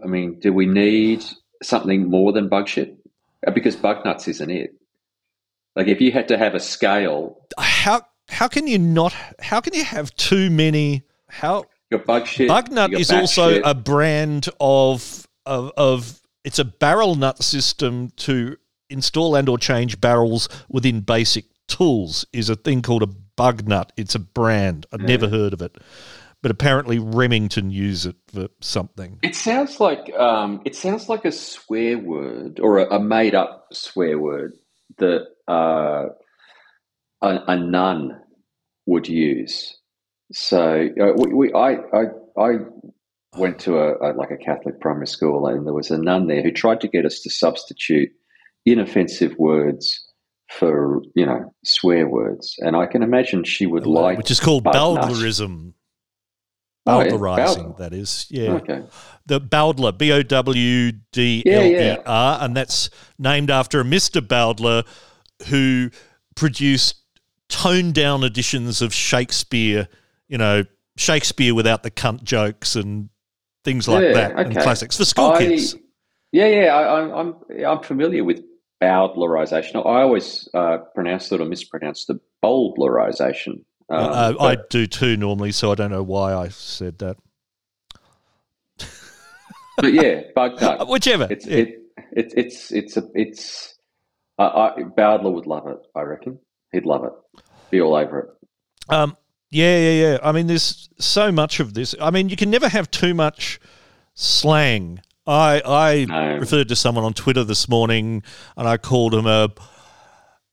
I mean, do we need something more than bug shit? Uh, Because bug nuts isn't it. Like if you had to have a scale,
How how can you not? How can you have too many? How
bug shit.
Bugnut
you got
is also
shit.
a brand of, of of it's a barrel nut system to install and or change barrels within basic tools is a thing called a bug nut. It's a brand. I've never heard of it. But apparently Remington use it for something.
It sounds like um, it sounds like a swear word or a, a made up swear word that uh, a, a nun would use. So uh, we, we I, I I went to a, a like a Catholic primary school and there was a nun there who tried to get us to substitute inoffensive words for you know swear words, and I can imagine she would like
which is called. Bowdlerism.
Oh, yeah,
Bowdlerizing, that is. Yeah.
Okay.
the Bowdler, B O W D L E R, and that's named after a Mr. Bowdler who produced toned down editions of Shakespeare, you know, Shakespeare without the cunt jokes and things like
Yeah,
that, and classics for school
I-
kids.
Yeah, yeah, I, I'm I'm I'm familiar with Bowdlerization. I always uh, pronounced it or mispronounce the Bowdlerization. Um,
uh, I do too normally, so I don't know why I said that.
but yeah, bug
Uh,
nut.
Whichever.
It's
yeah.
it, it it's it's a it's. Uh, I, Bowdler would love it. I reckon he'd love it. Be all over it.
Um, yeah, yeah, yeah. I mean, there's so much of this. I mean, you can never have too much slang. I I
No.
referred to someone on Twitter this morning, and I called him a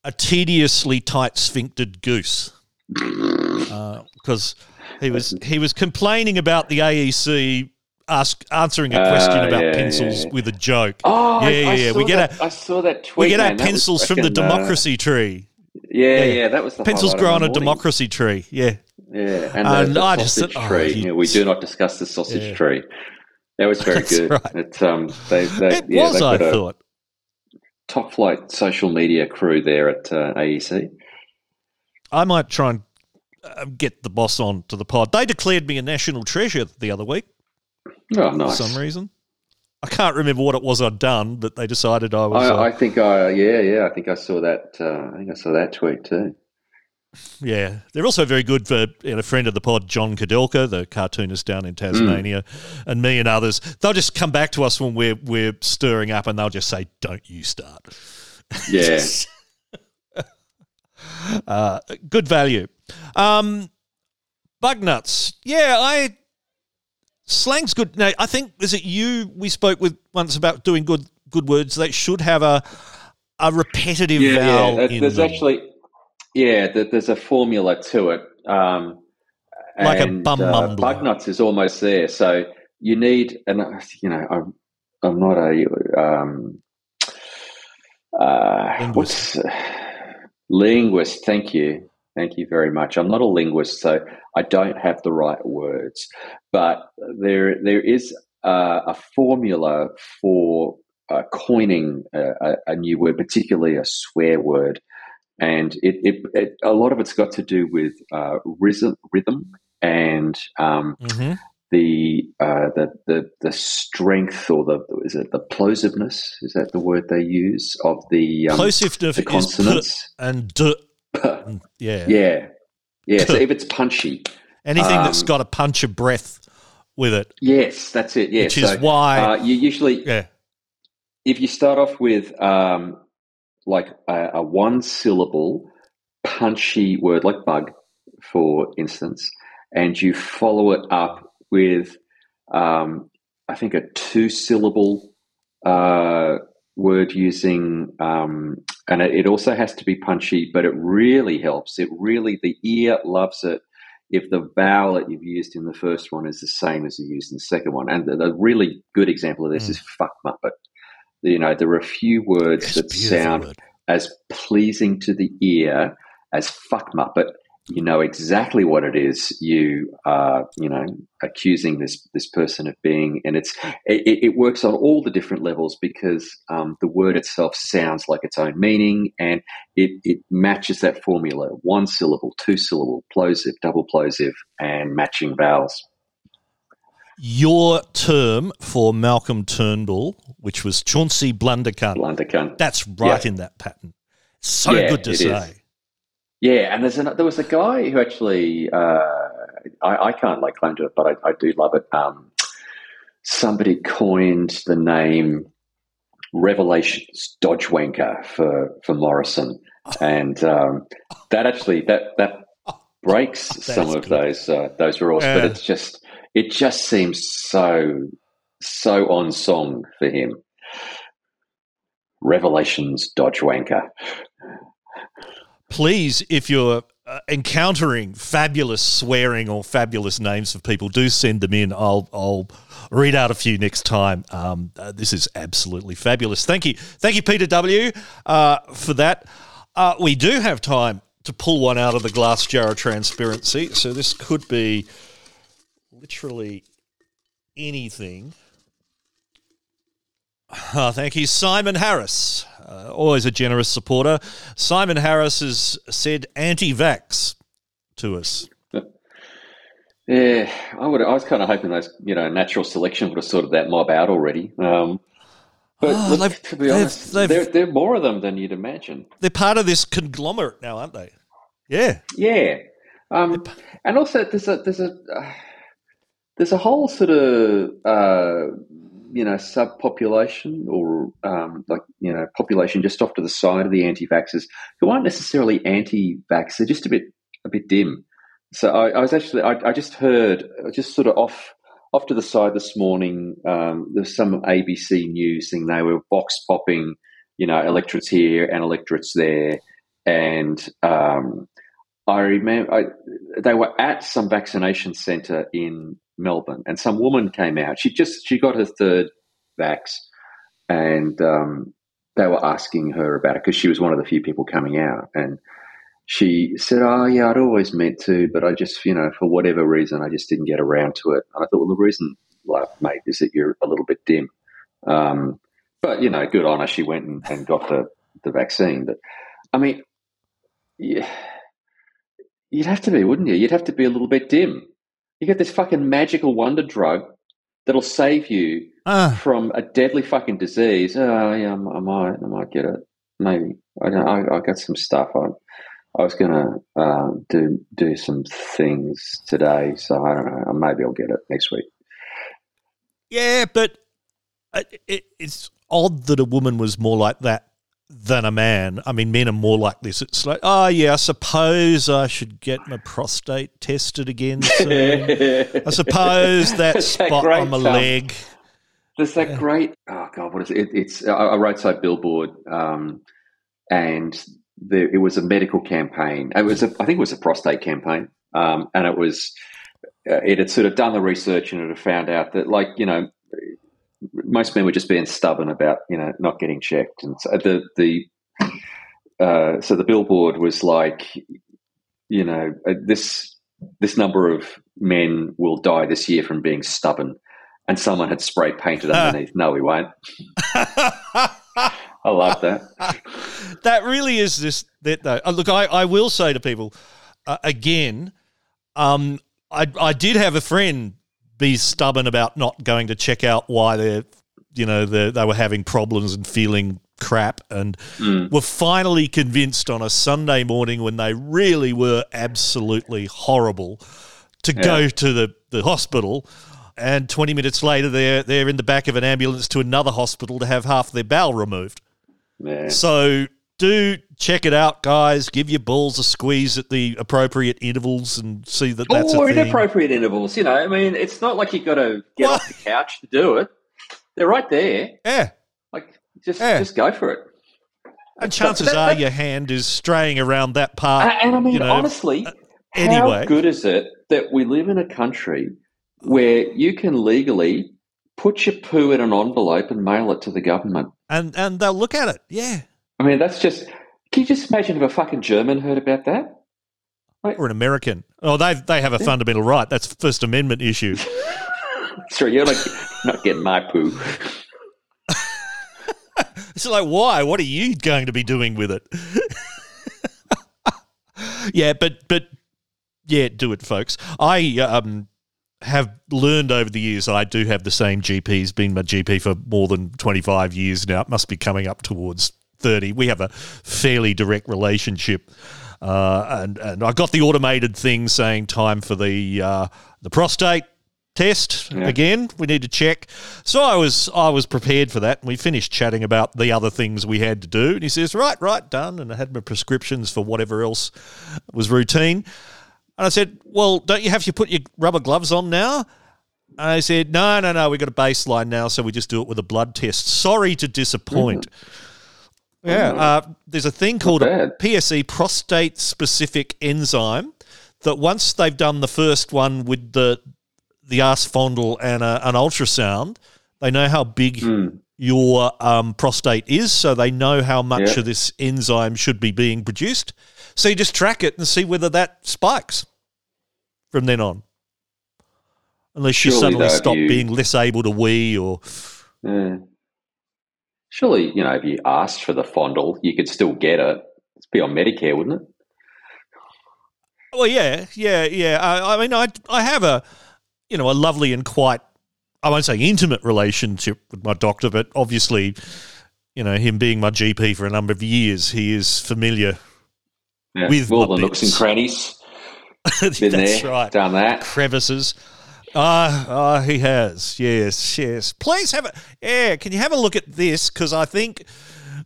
a tediously tight sphinctered goose because he was he was complaining about the AEC. Ask answering a question
Ah,
about
yeah,
pencils
yeah.
with a joke.
Oh,
yeah,
I,
yeah,
I
yeah.
Saw
We get
that,
a
I saw that tweet.
we get our
man. Was
pencils from the
uh,
democracy tree.
yeah,
Yeah.
yeah, that was the
Pencils grow on a democracy tree. Yeah.
Yeah, and,
And
the, the
I just
sausage
oh,
tree.
you-
yeah, we do not discuss the sausage
Yeah.
tree. That was very
That's
good.
right.
It, um, they, they,
It
yeah,
was, I thought.
top flight social media crew there at uh, AEC.
I might try and uh, get the boss on to the pod. They declared me a national treasure the other week
Oh, nice.
for some reason. I can't remember what it was I'd done, but they decided I was.
I,
uh,
I think I, yeah, yeah, I think I saw that. Uh, I think I saw that tweet too.
Yeah, they're also very good for you know, a friend of the pod, Jon Kudelka, the cartoonist down in Tasmania, and me and others. They'll just come back to us when we're we're stirring up, and they'll just say, "Don't you start."
Yeah,
uh, good value. Um, bug nuts. Yeah, I slang's good. Now, I think is it you we spoke with once about doing good good words. They should have a a repetitive
yeah,
vowel
yeah.
in
There's
them.
actually, yeah, there- there's a formula to it. Um,
Like a
and,
bum
uh,
mumbler.
Bug nuts is almost there. So you need, and uh, you know, I'm I'm not a um, uh,
Linguist.
what's linguist. Thank you, thank you very much. I'm not a linguist, so I don't have the right words. But there there is uh, a formula for uh, coining a, a, a new word, particularly a swear word. And it, it, it, a lot of it's got to do with uh, rhythm, rhythm and um,
Mhm.
the uh, the the the strength or the is it the plosiveness? Is that the word they use? Of the
um, plosiveness
the consonants?
and d- yeah.
Yeah. Yeah so if it's punchy
anything um, that's got a punch of breath with it.
Yes that's it. Yeah
which so, is why
uh, you usually
yeah.
if you start off with um, like a, a one syllable punchy word like bug for instance and you follow it up with, um, I think, a two syllable uh, word using, um, and it, it also has to be punchy, but it really helps. It really, the ear loves it if the vowel that you've used in the first one is the same as you used in the second one. And the, the really good example of this mm. is fuck muppet. You know, there are a few words that sound word. as pleasing to the ear as fuck muppet you know exactly what it is you are you know accusing this this person of being. And it's it, it works on all the different levels because um, the word itself sounds like its own meaning and it, it matches that formula. One syllable two syllable plosive double plosive and matching vowels
your term for Malcolm Turnbull, which was Chauncey Blundercunt.
Blundercunt.
That's right yeah. in that pattern. So yeah, good to say. Is.
Yeah, and there's an, there was a guy who actually uh, I, I, can't like claim to it, but I, I do love it. Um, somebody coined the name Revelations Dodge Wanker for for Morrison, and um, that actually that that breaks some of good. those uh, those rules. Yeah. But it's just it just seems so so on song for him. Revelations Dodge Wanker
please, if you're uh, encountering fabulous swearing or fabulous names of people, do send them in. I'll I'll read out a few next time. Um, uh, this is absolutely fabulous. Thank you, thank you, Peter W, uh, for that. Uh, we do have time to pull one out of the glass jar of transparency, so this could be literally anything. Oh, thank you, Simon Harris uh, always a generous supporter. Simon Harris has said anti-vax to us.
Yeah, I would. I was kind of hoping those, you know, natural selection would have sorted that mob out already. Um, but oh, look, to be honest, they've, there, there are more of them than you'd imagine.
They're part of this conglomerate now, aren't they? Yeah,
yeah. Um, and also, there's a there's a uh, there's a whole sort of uh, you know subpopulation or um, like you know population just off to the side of the anti-vaxxers who aren't necessarily anti-vax. They're just a bit a bit dim. So I, I was actually I, I, just heard just sort of off off to the side this morning. Um, there's some ABC news thing they were box popping, you know, electorates here and electorates there, and um, I remember I, they were at some vaccination centre in Melbourne, and some woman came out. She just she got her third vax, and um, they were asking her about it because she was one of the few people coming out, and she said, "Oh yeah, I'd always meant to, but I just you know for whatever reason I just didn't get around to it." And I thought, well, the reason, like, mate, is that you're a little bit dim. Um, but you know, good on her. She went and, and got the the vaccine. But I mean, yeah, you'd have to be, wouldn't you? You'd have to be a little bit dim you get this fucking magical wonder drug that'll save you uh. from a deadly fucking disease. Oh, yeah, I might, I might get it. Maybe I don't. I, I got some stuff. I, I was gonna uh, do do some things today, so I don't know. Maybe I'll get it next week.
Yeah, but uh, it, it's odd that a woman was more like that than a man. I mean, men are more like this. It's like, oh yeah, I suppose I should get my prostate tested again soon. I suppose that spot on my leg.
There's that yeah. great. Oh god, what is it? It's a roadside billboard, um, and there, it was a medical campaign. It was, a, I think, it was a prostate campaign, um, and it was. Uh, it had sort of done the research and it had found out that, like, you know, most men were just being stubborn about you know not getting checked, and so the the uh, so the billboard was like, you know, uh, this this number of men will die this year from being stubborn, and someone had spray painted underneath. no, we won't. I love that.
that really is this. That though. Uh, look, I, I will say to people uh, again. Um, I I did have a friend be stubborn about not going to check out why they're, you know, they they were having problems and feeling crap, and hmm. were finally convinced on a Sunday morning when they really were absolutely horrible to go to the, the hospital. And 20 minutes later, they're, they're in the back of an ambulance to another hospital to have half their bowel removed.
Yeah.
So do check it out, guys. Give your balls a squeeze at the appropriate intervals and see that that's
or
a thing.
inappropriate intervals. You know, I mean, it's not like you've got to get
Well-
off the couch to do it. They're right there.
Yeah.
Like, just
Yeah.
just go for it.
And chances
that-
are
that-
your hand is straying around that part.
And, I mean,
you know,
honestly, uh,
anyway.
how good is it that we live in a country where you can legally put your poo in an envelope and mail it to the government?
and and they'll look at it. Yeah.
I mean, that's just. Can you just imagine if a fucking German heard about that?
Or an American. Oh, they they have a fundamental right. That's First Amendment issue.
Sorry, you're like not getting my poo.
It's like, why? What are you going to be doing with it? yeah, but but yeah, do it, folks. I um have learned over the years I do have the same GP. He's been my GP for more than twenty five years now. It must be coming up towards thirty. We have a fairly direct relationship. Uh, and and I got the automated thing saying time for the uh, the prostate test again. We need to check. So I was I was prepared for that. And we finished chatting about the other things we had to do. And he says, "Right, right, done." And I had my prescriptions for whatever else was routine. And I said, "Well, don't you have to put your rubber gloves on now?" And I said, "No, no, no. We've got a baseline now, so we just do it with a blood test." Sorry to disappoint. Yeah, uh, there's a thing called a. PSE prostate specific enzyme that once they've done the first one with the the arse fondle and a, an ultrasound, they know how big your um, prostate is, so they know how much
Yeah.
of this enzyme should be being produced. So you just track it and see whether that spikes from then on. Unless you suddenly stop
you-
being less able to wee or
Yeah. Surely, you know, if you asked for the fondle, you could still get it. It's be on Medicare, wouldn't it?
Well, yeah, yeah, yeah. I, I mean, I I have a you know a lovely and quite I won't say intimate relationship with my doctor, but obviously, you know, him being my GP for a number of years, he is familiar.
Yeah.
With
all the nooks and crannies.
That's
Been there,
right.
done that.
Crevices. Ah, ah, he has. Yes, yes. Please have a yeah. Can you have a look at this? Because I think.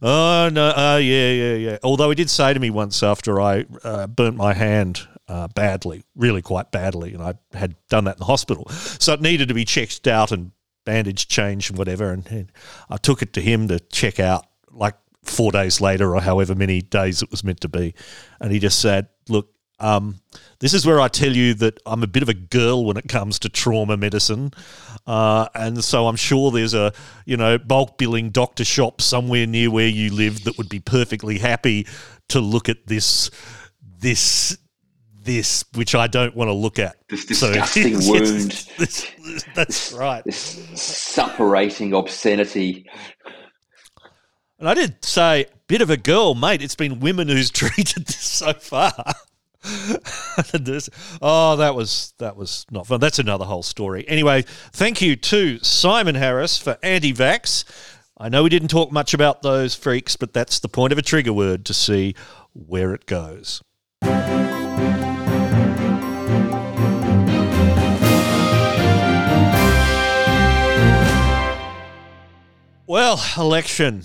Oh no! Oh yeah, yeah, yeah. Although he did say to me once after I uh, burnt my hand uh, badly, really quite badly, and I had done that in the hospital, so it needed to be checked out and bandage changed and whatever. And, and I took it to him to check out, like four days later or however many days it was meant to be, and he just said, "Look, um, this is where I tell you that I'm a bit of a girl when it comes to trauma medicine, uh, and so I'm sure there's a you know bulk billing doctor shop somewhere near where you live that would be perfectly happy to look at this this this which I don't want to look at.
This disgusting
Yes,
wound.
this- that's right.
This suppurating obscenity.
And I did say, bit of a girl, mate. It's been women who's treated this so far. This- oh, that was that was not fun. That's another whole story. Anyway, thank you to Simon Harris for anti-vax. I know we didn't talk much about those freaks, but that's the point of a trigger word to see where it goes. Well, election.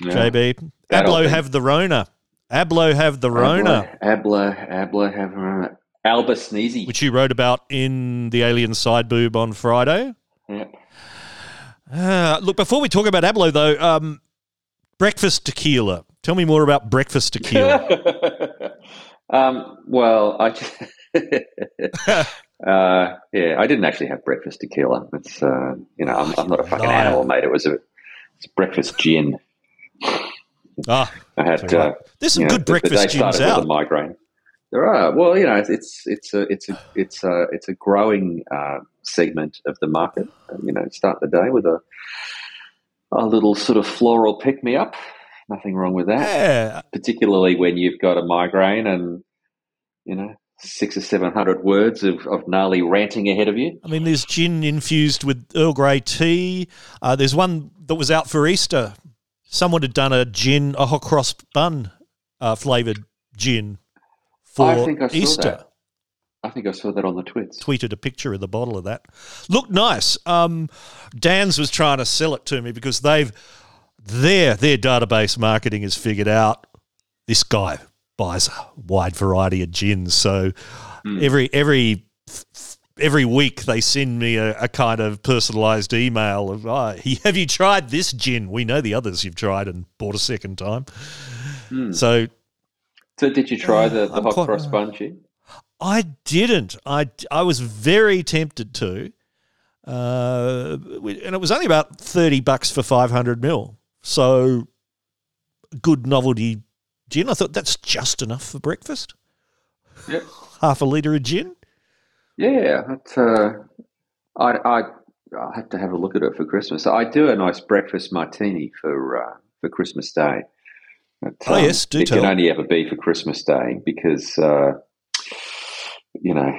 Yeah.
JB. Ablo have the Rona. Ablo have the Rona,
Abla, Abla, have Rona. Alba Sneezy.
which you wrote about in the Alien Side Boob on Friday.
Yep.
Uh, look, before we talk about Ablo, though, um, breakfast tequila. Tell me more about breakfast tequila.
um, well, I uh, yeah, I didn't actually have breakfast tequila. It's uh, you know, I'm, I'm not a fucking animal, mate. It was a it's breakfast gin.
Ah,
I had uh,
there's some
you know,
good
the- the
breakfast gins out.
a migraine. There are. Well, you know, it's it's it's a it's a it's a it's a growing uh, segment of the market. Uh, You know, start the day with a a little sort of floral pick me up. Nothing wrong with that.
Yeah,
Particularly when you've got a migraine and you know six or seven hundred words of, of gnarly ranting ahead of you.
I mean, there's gin infused with Earl Grey tea. Uh, there's one that was out for Easter. Someone had done a gin, a hot cross bun uh, flavored gin for
I think I saw
Easter.
that. I think I saw that on the twits.
Tweeted a picture of the bottle of that. Looked nice. Um, Dan's was trying to sell it to me because they've their their database marketing has figured out this guy buys a wide variety of gins. So every every every week they send me a, a kind of personalized email of, oh, have you tried this gin? We know the others you've tried and bought a second time. So
So did you try the, the
I'm
hot cross bun gin?
I didn't. I, I was very tempted to. Uh, and it was only about 30 bucks for 500 mil. So good novelty gin. I thought that's just enough for breakfast.
Yep.
Half a litre of gin.
Yeah, that's, uh, I, I, have to have a look at it for Christmas. I do a nice breakfast martini for uh, for Christmas Day. But,
Oh, yes, do
it
tell.
can only ever be for Christmas Day because uh, you know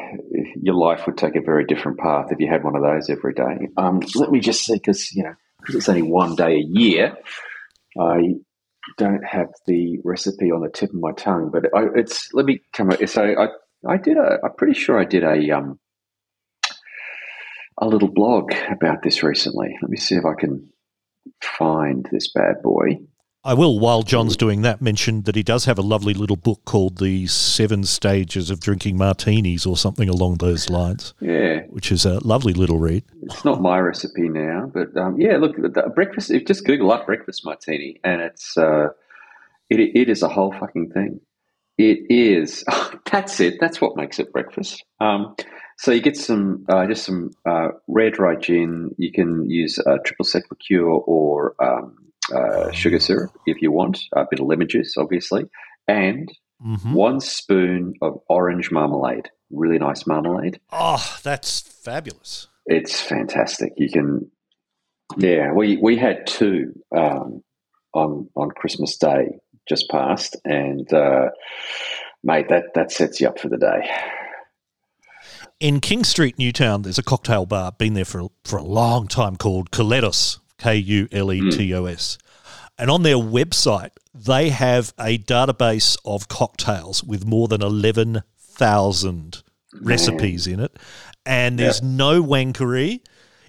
your life would take a very different path if you had one of those every day. Um, let me just see, because you know, because it's only one day a year. I don't have the recipe on the tip of my tongue, but I, it's let me come. So I I did a. I'm pretty sure I did a um a little blog about this recently. Let me see if I can find this bad boy.
I will, while John's doing that, mention that he does have a lovely little book called The Seven Stages of Drinking Martinis or something along those lines,
Yeah,
which is a lovely little read.
it's not my recipe now, but um, yeah, look, the breakfast. Just Google up breakfast martini, and it's uh, it it is a whole fucking thing. It is. that's it. That's what makes it breakfast. Um, so you get some uh, just some uh, rare dry gin. You can use uh, triple sec liqueur or um, uh, sugar syrup if you want. A bit of lemon juice, obviously, and
hmm
one spoon of orange marmalade. Really nice marmalade.
Oh, that's fabulous.
It's fantastic. You can, yeah. We we had two um, on on Christmas Day just passed, and uh, mate, that that sets you up for the day.
In King Street, Newtown, there's a cocktail bar, been there for, for a long time called Kuletos, K U L E T O S. And on their website, they have a database of cocktails with more than 11,000 recipes in it. And there's no wankery.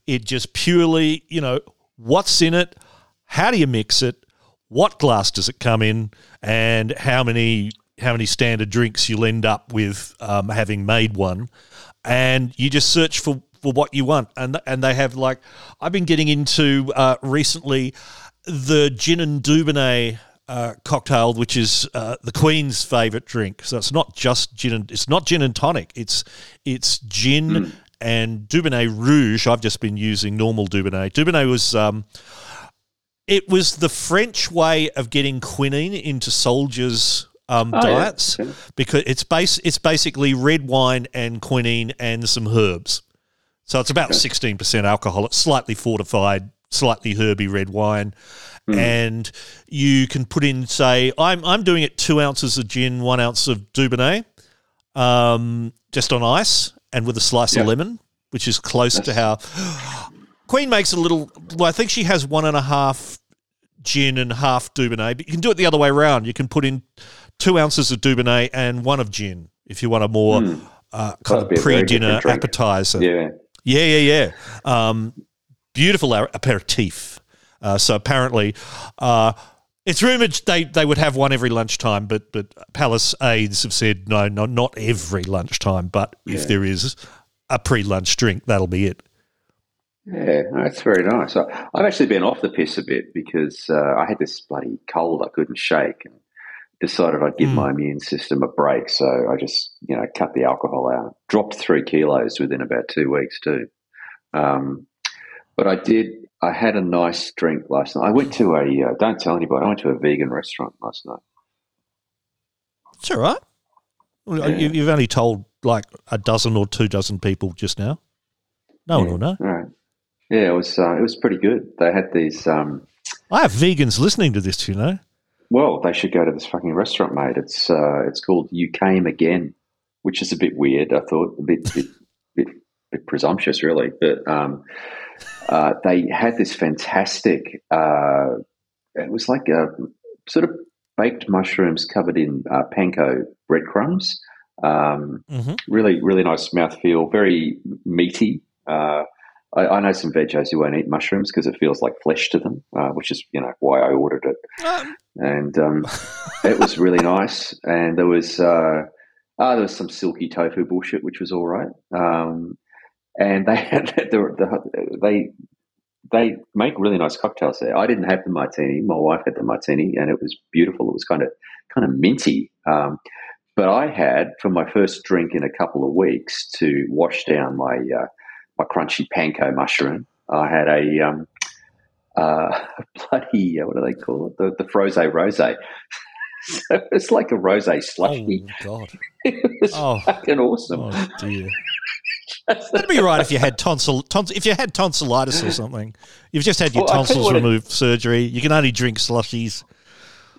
It just purely, you know, what's in it, how do you mix it, what glass does it come in, and how many how many standard drinks you'll end up with um, having made one, and you just search for, for what you want, and and they have like I've been getting into uh, recently the gin and Dubonnet uh, cocktail, which is uh, the Queen's favourite drink. So it's not just gin and it's not gin and tonic. It's it's gin and Dubonnet Rouge. I've just been using normal Dubonnet. Dubonnet was um, it was the French way of getting quinine into soldiers' um,
Oh, yeah.
diets
Okay.
because it's base it's basically red wine and quinine and some herbs. So it's about sixteen percent alcohol. It's slightly fortified, slightly herby red wine, and you can put in say I'm I'm doing it two ounces of gin, one ounce of Dubonnet, um, just on ice and with a slice
Yeah.
of lemon, which is close to how Queen makes a little. Well, I think she has one and a half gin and half Dubonnet, but you can do it the other way around. You can put in two ounces of Dubonnet and one of gin if you want a more uh, kind
That'd
of pre-dinner appetizer.
Yeah,
Yeah, yeah, yeah. Um, beautiful aperitif. Uh, so apparently, uh, it's rumored they, they would have one every lunchtime, but but Palace aides have said no, no, not every lunchtime. But if there is a pre-lunch drink, that'll be it.
Yeah, that's very nice. I, I've actually been off the piss a bit because uh, I had this bloody cold I couldn't shake, and decided I'd give
Mm.
my immune system a break. So I just you know cut the alcohol out, dropped three kilos within about two weeks too. Um, but I did. I had a nice drink last night. I went to a. Uh, don't tell anybody. I went to a vegan restaurant last night.
It's all right. Well,
Yeah.
you, you've only told like a dozen or two dozen people just now. No one
yeah.
will know.
All right. Yeah, it was. Uh, it was pretty good. They had these. Um,
I have vegans listening to this, you know.
well, they should go to this fucking restaurant, mate. It's uh, it's called You Came Again. which is a bit weird. I thought a bit bit, bit, bit presumptuous, really. But um, uh, they had this fantastic. Uh, it was like a sort of baked mushrooms covered in uh, panko breadcrumbs. Um, mm-hmm. Really, really nice mouthfeel. Very meaty. Uh, I, I, know some veggies who won't eat mushrooms because it feels like flesh to them, uh, which is you know why I ordered it. Um. And um, it was really nice. And there was uh, uh, there was some silky tofu bullshit, which was all right. Um, and they had the, the, they they make really nice cocktails there. I didn't have the martini. My wife had the martini, and it was beautiful. It was kind of kind of minty. Um, but I had for my first drink in a couple of weeks to wash down my uh, my crunchy panko mushroom. I had a um, uh, bloody uh, what do they call it? The the froze rose. so it's like a rose slushy.
Oh God!
it was oh. fucking awesome.
Oh dear. That'd be right if you had tonsil, tons, if you had tonsillitis or something. You've just had your well, tonsils removed, it, surgery. You can only drink slushies.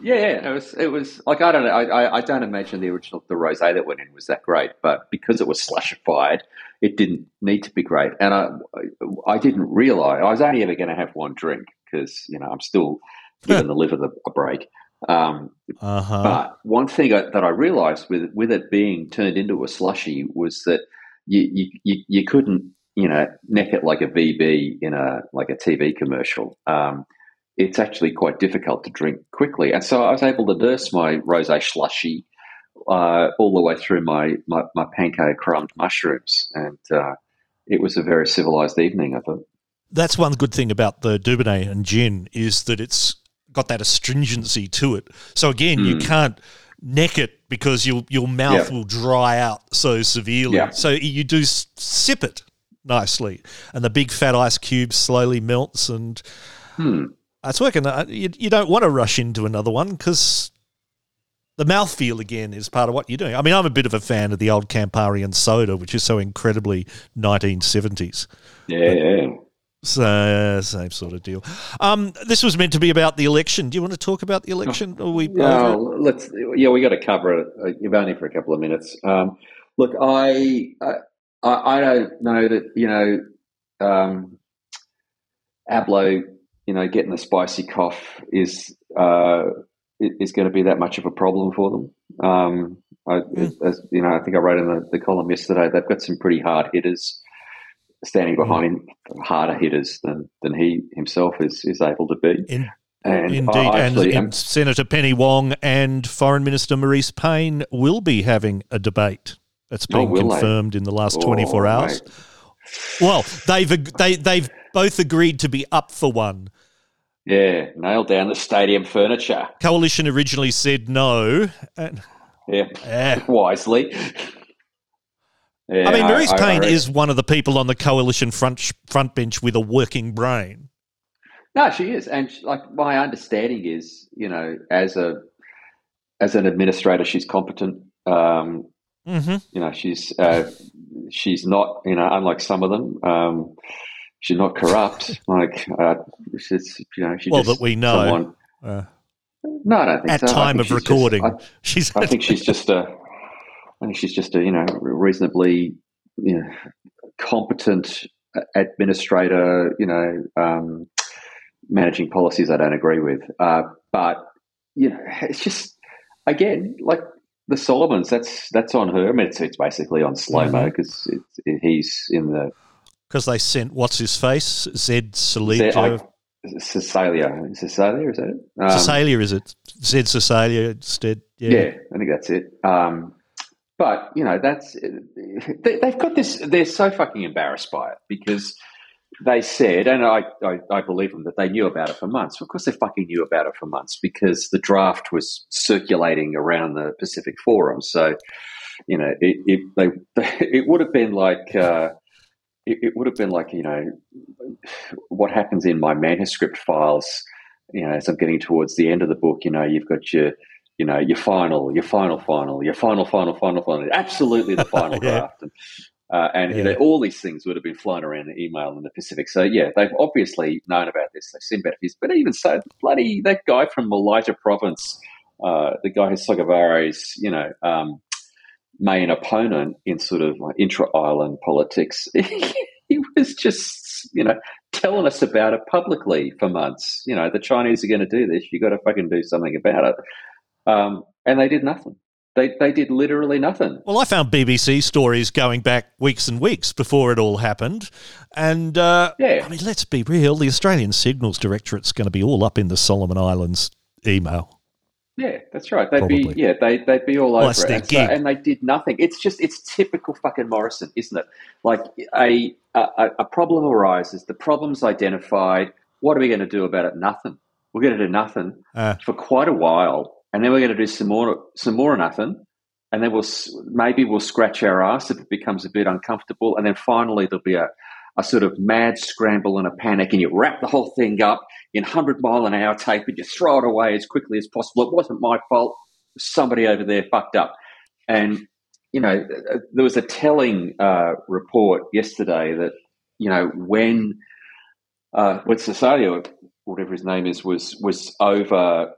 Yeah, yeah, it was. It was like I don't know. I, I don't imagine the original the rosé that went in was that great, but because it was slushified, it didn't need to be great. And I I didn't realize I was only ever going to have one drink because you know I'm still giving the liver the, a break. Um, uh-huh. But one thing I, that I realized with with it being turned into a slushy was that you, you, you, couldn't, you know, neck it like a VB in a, like a TV commercial. Um, it's actually quite difficult to drink quickly. And so I was able to nurse my rosé slushy uh, all the way through my, my, my panko crumbed mushrooms. And uh, it was a very civilized evening, I thought.
That's one good thing about the Dubonnet and gin is that it's got that astringency to it. So again, mm. you hmm. can't neck it because your your mouth yeah. will dry out so severely. Yeah. So you do sip it nicely, and the big fat ice cube slowly melts, and
hmm.
It's working. You, you don't want to rush into another one because the mouthfeel again is part of what you're doing. I mean, I'm a bit of a fan of the old Campari and soda, which is so incredibly 1970s.
Yeah, yeah.
So same sort of deal. Um, this was meant to be about the election. Do you want to talk about the election? Or we
no, let's. Yeah, we got to cover it. Uh, you've only for a couple of minutes. Um, look, I, I, I don't know that you know, um, Albo, you know, getting the spicy cough is uh, is going to be that much of a problem for them. Um, I, mm. as, you know, I think I wrote in the, the column yesterday. They've got some pretty hard hitters standing mm. behind harder hitters than, than he himself is, is able to be.
In, and indeed, and, and Senator Penny Wong and Foreign Minister Marise Payne will be having a debate. That's been oh, confirmed they? in the last 24 hours. Mate. Well, they've they they've both agreed to be up for one.
Yeah, nail down the stadium furniture.
Coalition originally said no. And,
yeah, wisely.
Yeah, I mean, Marise I, Payne I is one of the people on the coalition front front bench with a working brain.
No, she is, and she, like my understanding is, you know, as a as an administrator, she's competent. Um,
mm-hmm.
You know, she's uh, she's not, you know, unlike some of them. Um, she's not corrupt. like uh, she's, you know, she's
well that we know. Someone, uh,
no, I don't think
at
so.
time of recording,
just, I, she's. I think she's just a I think she's just a you know reasonably you know, competent administrator. You know, um, managing policies I don't agree with, uh, but you know, it's just again like the Solomons. That's that's on her. I mean, it's, it's basically on slow mo because mm-hmm. he's in the
because they sent what's his face Zed Saliga.
Seselja, Seselja, is that it?
Um, Seselja, is it? Zed Seselja instead. Yeah.
yeah, I think that's it. Um, but you know, that's they, have got this. They're so fucking embarrassed by it because they said, and I, I, I, believe them that they knew about it for months. Of course, they fucking knew about it for months because the draft was circulating around the Pacific Forum. So, you know, it it, they, it would have been like. Uh, it, it would have been like you know what happens in my manuscript files you know, as I'm getting towards the end of the book, you know, you've got your you know, your final, your final, final, your final, final, final, final, absolutely the final yeah. draft. And, uh, and yeah. you know, all these things would have been flying around in email in the Pacific. So yeah, they've obviously known about this. They've seen benefits, but even so, bloody that guy from Malaita Province, uh, the guy who Sogavares, you know, um, main opponent in sort of like intra-island politics, he was just, you know, telling us about it publicly for months. You know, the Chinese are going to do this. You got to fucking do something about it. Um, and they did nothing. They, they did literally nothing.
Well, I found BBC stories going back weeks and weeks before it all happened. And, uh, yeah. I mean, let's be real. The Australian Signals Directorate's going to be all up in the Solomon Islands email.
Yeah, that's right. They'd Probably. be yeah, they they'd be all over it, and, so, and, they did nothing. It's just it's typical fucking Morrison, isn't it? Like a a, a problem arises, the problem's identified. What are we going to do about it? Nothing. We're going to do nothing uh, for quite a while, and then we're going to do some more some more nothing, and then we'll maybe we'll scratch our ass if it becomes a bit uncomfortable, and then finally there'll be a a sort of mad scramble and a panic, and you wrap the whole thing up in 100 mile an hour tape and you throw it away as quickly as possible. It wasn't my fault. Somebody over there fucked up. And, you know, there was a telling uh, report yesterday that, you know, when uh, when Cesario, whatever his name is, was was over,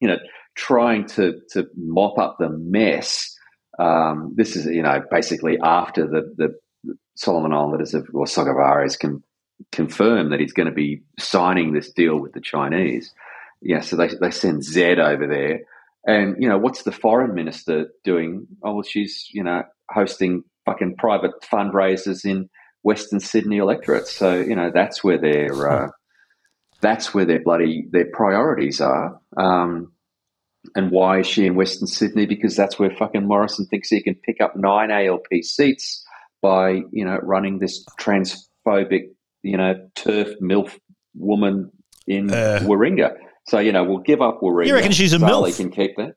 you know, trying to to mop up the mess. Um, this is, you know, basically after the the Solomon Islanders of, or Sogavare can confirm that he's going to be signing this deal with the Chinese. Yeah, so they, they send Zed over there. And, you know, what's the foreign minister doing? Oh, well, she's, you know, hosting fucking private fundraisers in Western Sydney electorates. So, you know, that's where their, uh, that's where their bloody, their priorities are. Um, and why is she in Western Sydney? Because that's where fucking Morrison thinks he can pick up nine ALP seats by you know running this transphobic you know turf milf woman in uh, Warringah. So you know we'll give up Warringah.
You reckon she's a Sally
milf? Can keep that.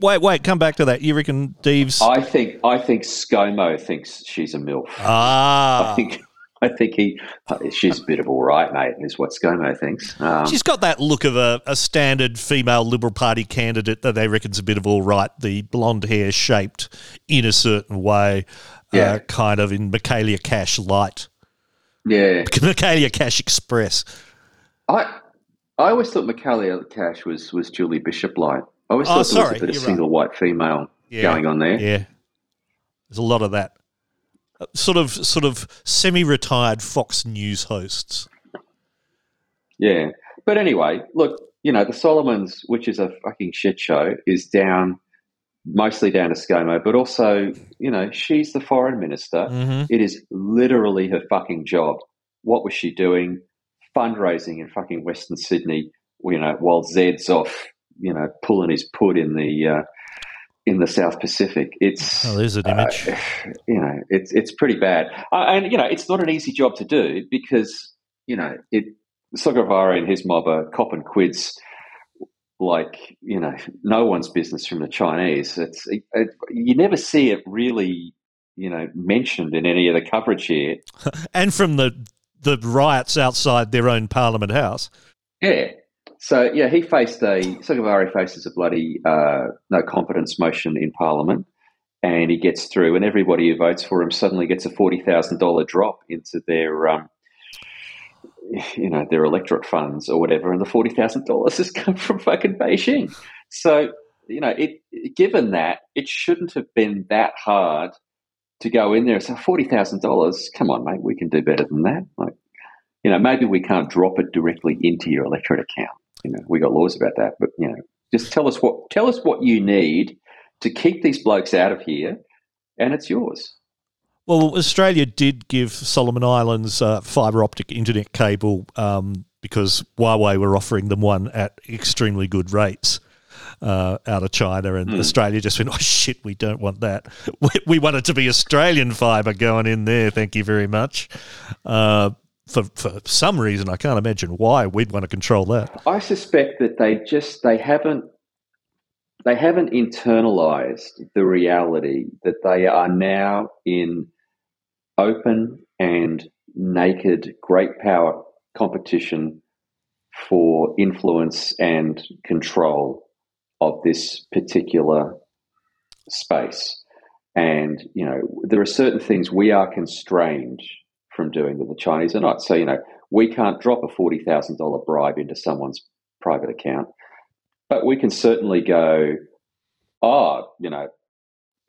Wait, wait, come back to that. You reckon Deves?
I think I think ScoMo thinks she's a milf.
Ah,
I think I think he she's a bit of all right, mate. Is what ScoMo thinks.
Um, she's got that look of a, a, standard female Liberal Party candidate that they reckon's a bit of all right. The blonde hair shaped in a certain way yeah. uh, kind of in Michaelia Cash light.
Yeah.
Michaelia Cash Express.
I I always thought Michaelia Cash was, was Julie Bishop light. I always oh, thought there was a bit of single right. white female yeah. going on there.
Yeah. There's a lot of that. Uh, sort of sort of semi retired Fox News hosts.
Yeah. But anyway, look, you know, the Solomons, which is a fucking shit show, is down mostly down to ScoMo, but also, you know, she's the foreign minister.
Mm-hmm.
It is literally her fucking job. What was she doing? Fundraising in fucking Western Sydney, you know, while Zed's off, you know, pulling his put in the uh, in the South Pacific. It's
oh, there's an image. Uh,
you know, it's it's pretty bad, uh, and you know, it's not an easy job to do because you know it. Sogavare and his mob are cop and quids like you know no one's business from the Chinese. It's it, it, you never see it really you know mentioned in any of the coverage here,
and from the the riots outside their own Parliament House.
Yeah. So yeah, he faced a Sogavare faces a bloody uh, no confidence motion in Parliament, and he gets through, and everybody who votes for him suddenly gets a forty thousand dollar drop into their um, you know, their electorate funds or whatever, and the forty thousand dollars has come from fucking Beijing. So, you know, it given that it shouldn't have been that hard to go in there So forty thousand dollars. Come on, mate, we can do better than that. Like, you know, maybe we can't drop it directly into your electorate account. You know, we got laws about that, but you know, just tell us what tell us what you need to keep these blokes out of here, and it's yours.
Well, Australia did give Solomon Islands uh, fibre optic internet cable um, because Huawei were offering them one at extremely good rates. Uh, out of China, and mm. Australia just went, oh shit, we don't want that. We, we want it to be Australian fibre going in there. Thank you very much. Uh, for for some reason, I can't imagine why we'd want to control that.
I suspect that they just they haven't they haven't internalized the reality that they are now in open and naked great power competition for influence and control of this particular space. And, you know, there are certain things we are constrained from doing that the Chinese are not. So, you know, we can't drop a $40,000 bribe into someone's private account, but we can certainly go, oh, you know,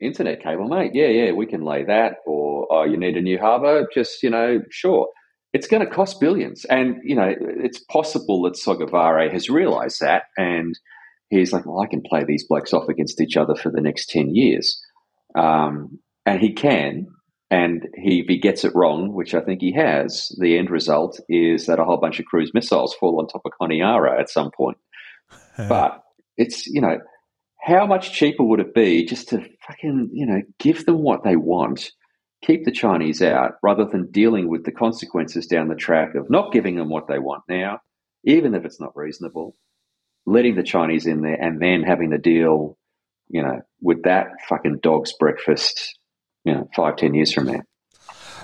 internet cable, mate. Yeah, yeah, we can lay that. Or, oh, you need a new harbour? Just, you know, sure. It's going to cost billions. And, you know, it's possible that Sogavare has realised that. And he's like, well, I can play these blokes off against each other for the next 10 years. Um, and he can. And he, if he gets it wrong, which I think he has, the end result is that a whole bunch of cruise missiles fall on top of Honiara at some point. but it's, you know, how much cheaper would it be just to fucking, you know, give them what they want, keep the Chinese out, rather than dealing with the consequences down the track of not giving them what they want now, even if it's not reasonable, letting the Chinese in there, and then having to deal, you know, with that fucking dog's breakfast, you know, five, ten years from now.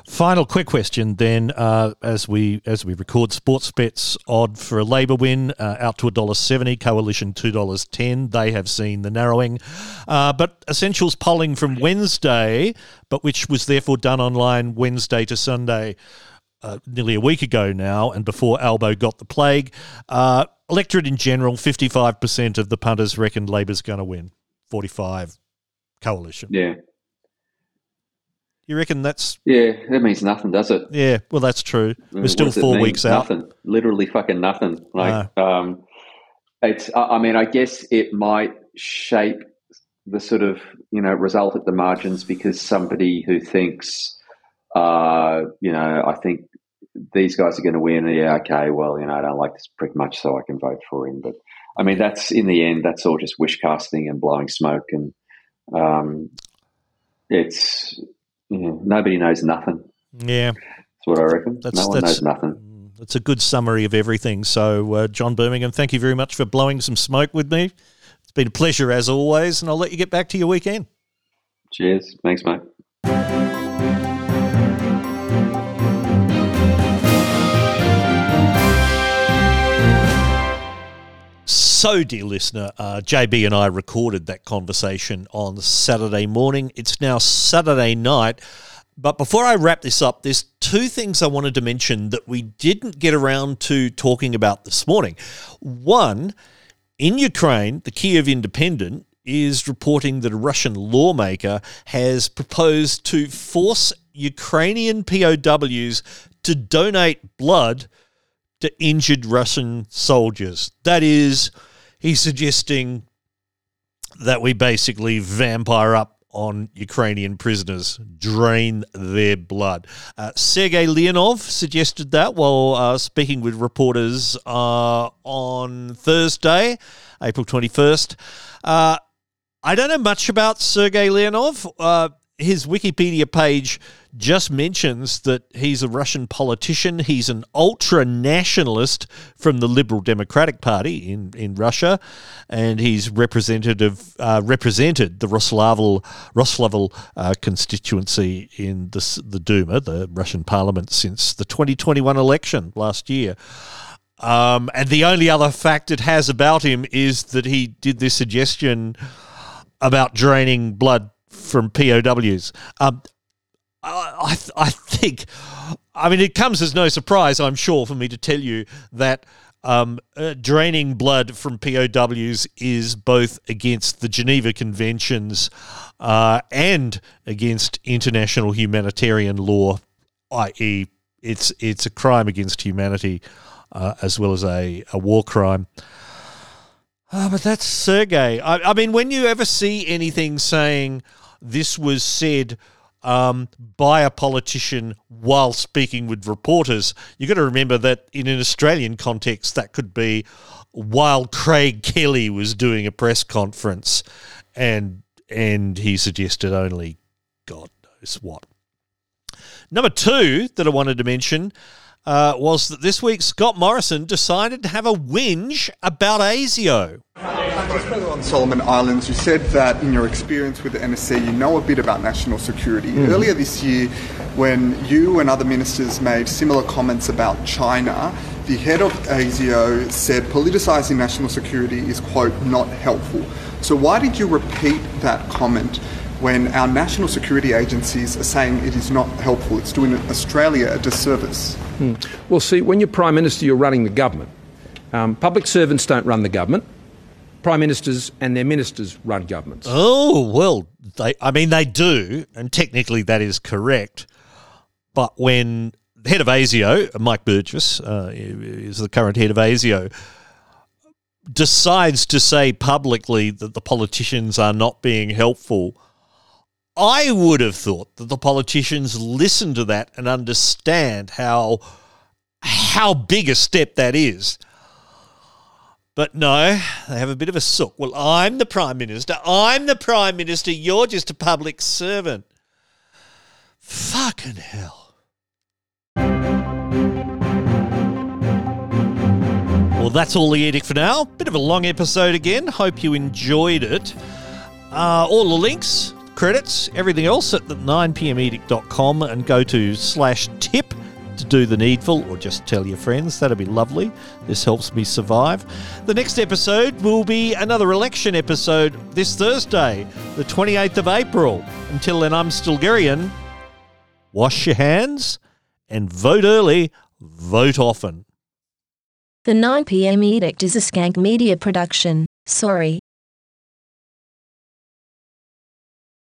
Final quick question then, uh, as we as we record Sportsbet's odd for a Labor win uh, out to a dollar seventy, coalition two dollars ten. They have seen the narrowing, uh, but essentials polling from Wednesday, but which was therefore done online Wednesday to Sunday. Uh, nearly a week ago now, and before Albo got the plague, uh, electorate in general, fifty-five percent of the punters reckon Labor's going to win. Forty-five coalition.
Yeah,
you reckon that's
yeah? That means nothing, does it?
Yeah, well, that's true. We're still four weeks
out. Nothing, literally fucking nothing. Like, no. um, it's. I mean, I guess it might shape the sort of you know result at the margins because somebody who thinks, uh, you know, I think these guys are going to win. Yeah, okay. Well, you know, I don't like this prick much, so I can vote for him. But I mean, that's in the end, that's all just wish casting and blowing smoke, and um, it's yeah, nobody knows nothing.
Yeah,
that's what I reckon. That's, no one knows nothing.
That's a good summary of everything. So, uh, John Birmingham, thank you very much for blowing some smoke with me. It's been a pleasure as always, and I'll let you get back to your weekend.
Cheers. Thanks, mate.
So, dear listener, uh, JB and I recorded that conversation on Saturday morning. It's now Saturday night. But before I wrap this up, there's two things I wanted to mention that we didn't get around to talking about this morning. One, in Ukraine, the Kiev Independent is reporting that a Russian lawmaker has proposed to force Ukrainian POWs to donate blood to injured Russian soldiers. That is he's suggesting that we basically vampire up on Ukrainian prisoners, drain their blood. Uh, Sergei Leonov suggested that while uh, speaking with reporters uh, on Thursday, April 21st. Uh, I don't know much about Sergei Leonov. Uh, his Wikipedia page just mentions that he's a Russian politician. He's an ultra nationalist from the Liberal Democratic Party in, in Russia, and he's representative uh, represented the Roslavl Roslavl uh, constituency in the the Duma, the Russian Parliament, since the 2021 election last year. Um, and the only other fact it has about him is that he did this suggestion about draining blood from POWs. Um, I, I think, I mean, it comes as no surprise, I'm sure, for me to tell you that um, uh, draining blood from POWs is both against the Geneva Conventions uh, and against international humanitarian law, i.e., it's it's a crime against humanity uh, as well as a, a war crime. Uh, but that's Sergey. I, I mean, when you ever see anything saying this was said um, by a politician while speaking with reporters. You've got to remember that in an Australian context, that could be while Craig Kelly was doing a press conference, and and he suggested only God knows what. Number two that I wanted to mention uh, was that this week Scott Morrison decided to have a whinge about ASIO.
Just further on Solomon Islands, you said that in your experience with the NSC, you know a bit about national security. Mm. Earlier this year, when you and other ministers made similar comments about China, the head of ASIO said politicising national security is, quote, not helpful. So why did you repeat that comment when our national security agencies are saying it is not helpful? It's doing Australia a disservice.
Hmm. Well, see, when you're Prime Minister, you're running the government. Um, public servants don't run the government. Prime ministers and their ministers run governments.
Oh well, they. I mean, they do, and technically that is correct. But when the head of ASIO, Mike Burgess, uh, is the current head of ASIO, decides to say publicly that the politicians are not being helpful, I would have thought that the politicians listen to that and understand how how big a step that is. But no, they have a bit of a sook. Well, I'm the Prime Minister. I'm the Prime Minister. You're just a public servant. Fucking hell. Well, that's all the edict for now. Bit of a long episode again. Hope you enjoyed it. Uh, all the links, credits, everything else at the 9pmedict.com and go to slash tip to do the needful or just tell your friends. That'd be lovely. This helps me survive. The next episode will be another election episode this Thursday, the 28th of April. Until then, I'm Stilgherrian. Wash your hands and vote early, vote often.
The 9pm edict is a skank media production. Sorry.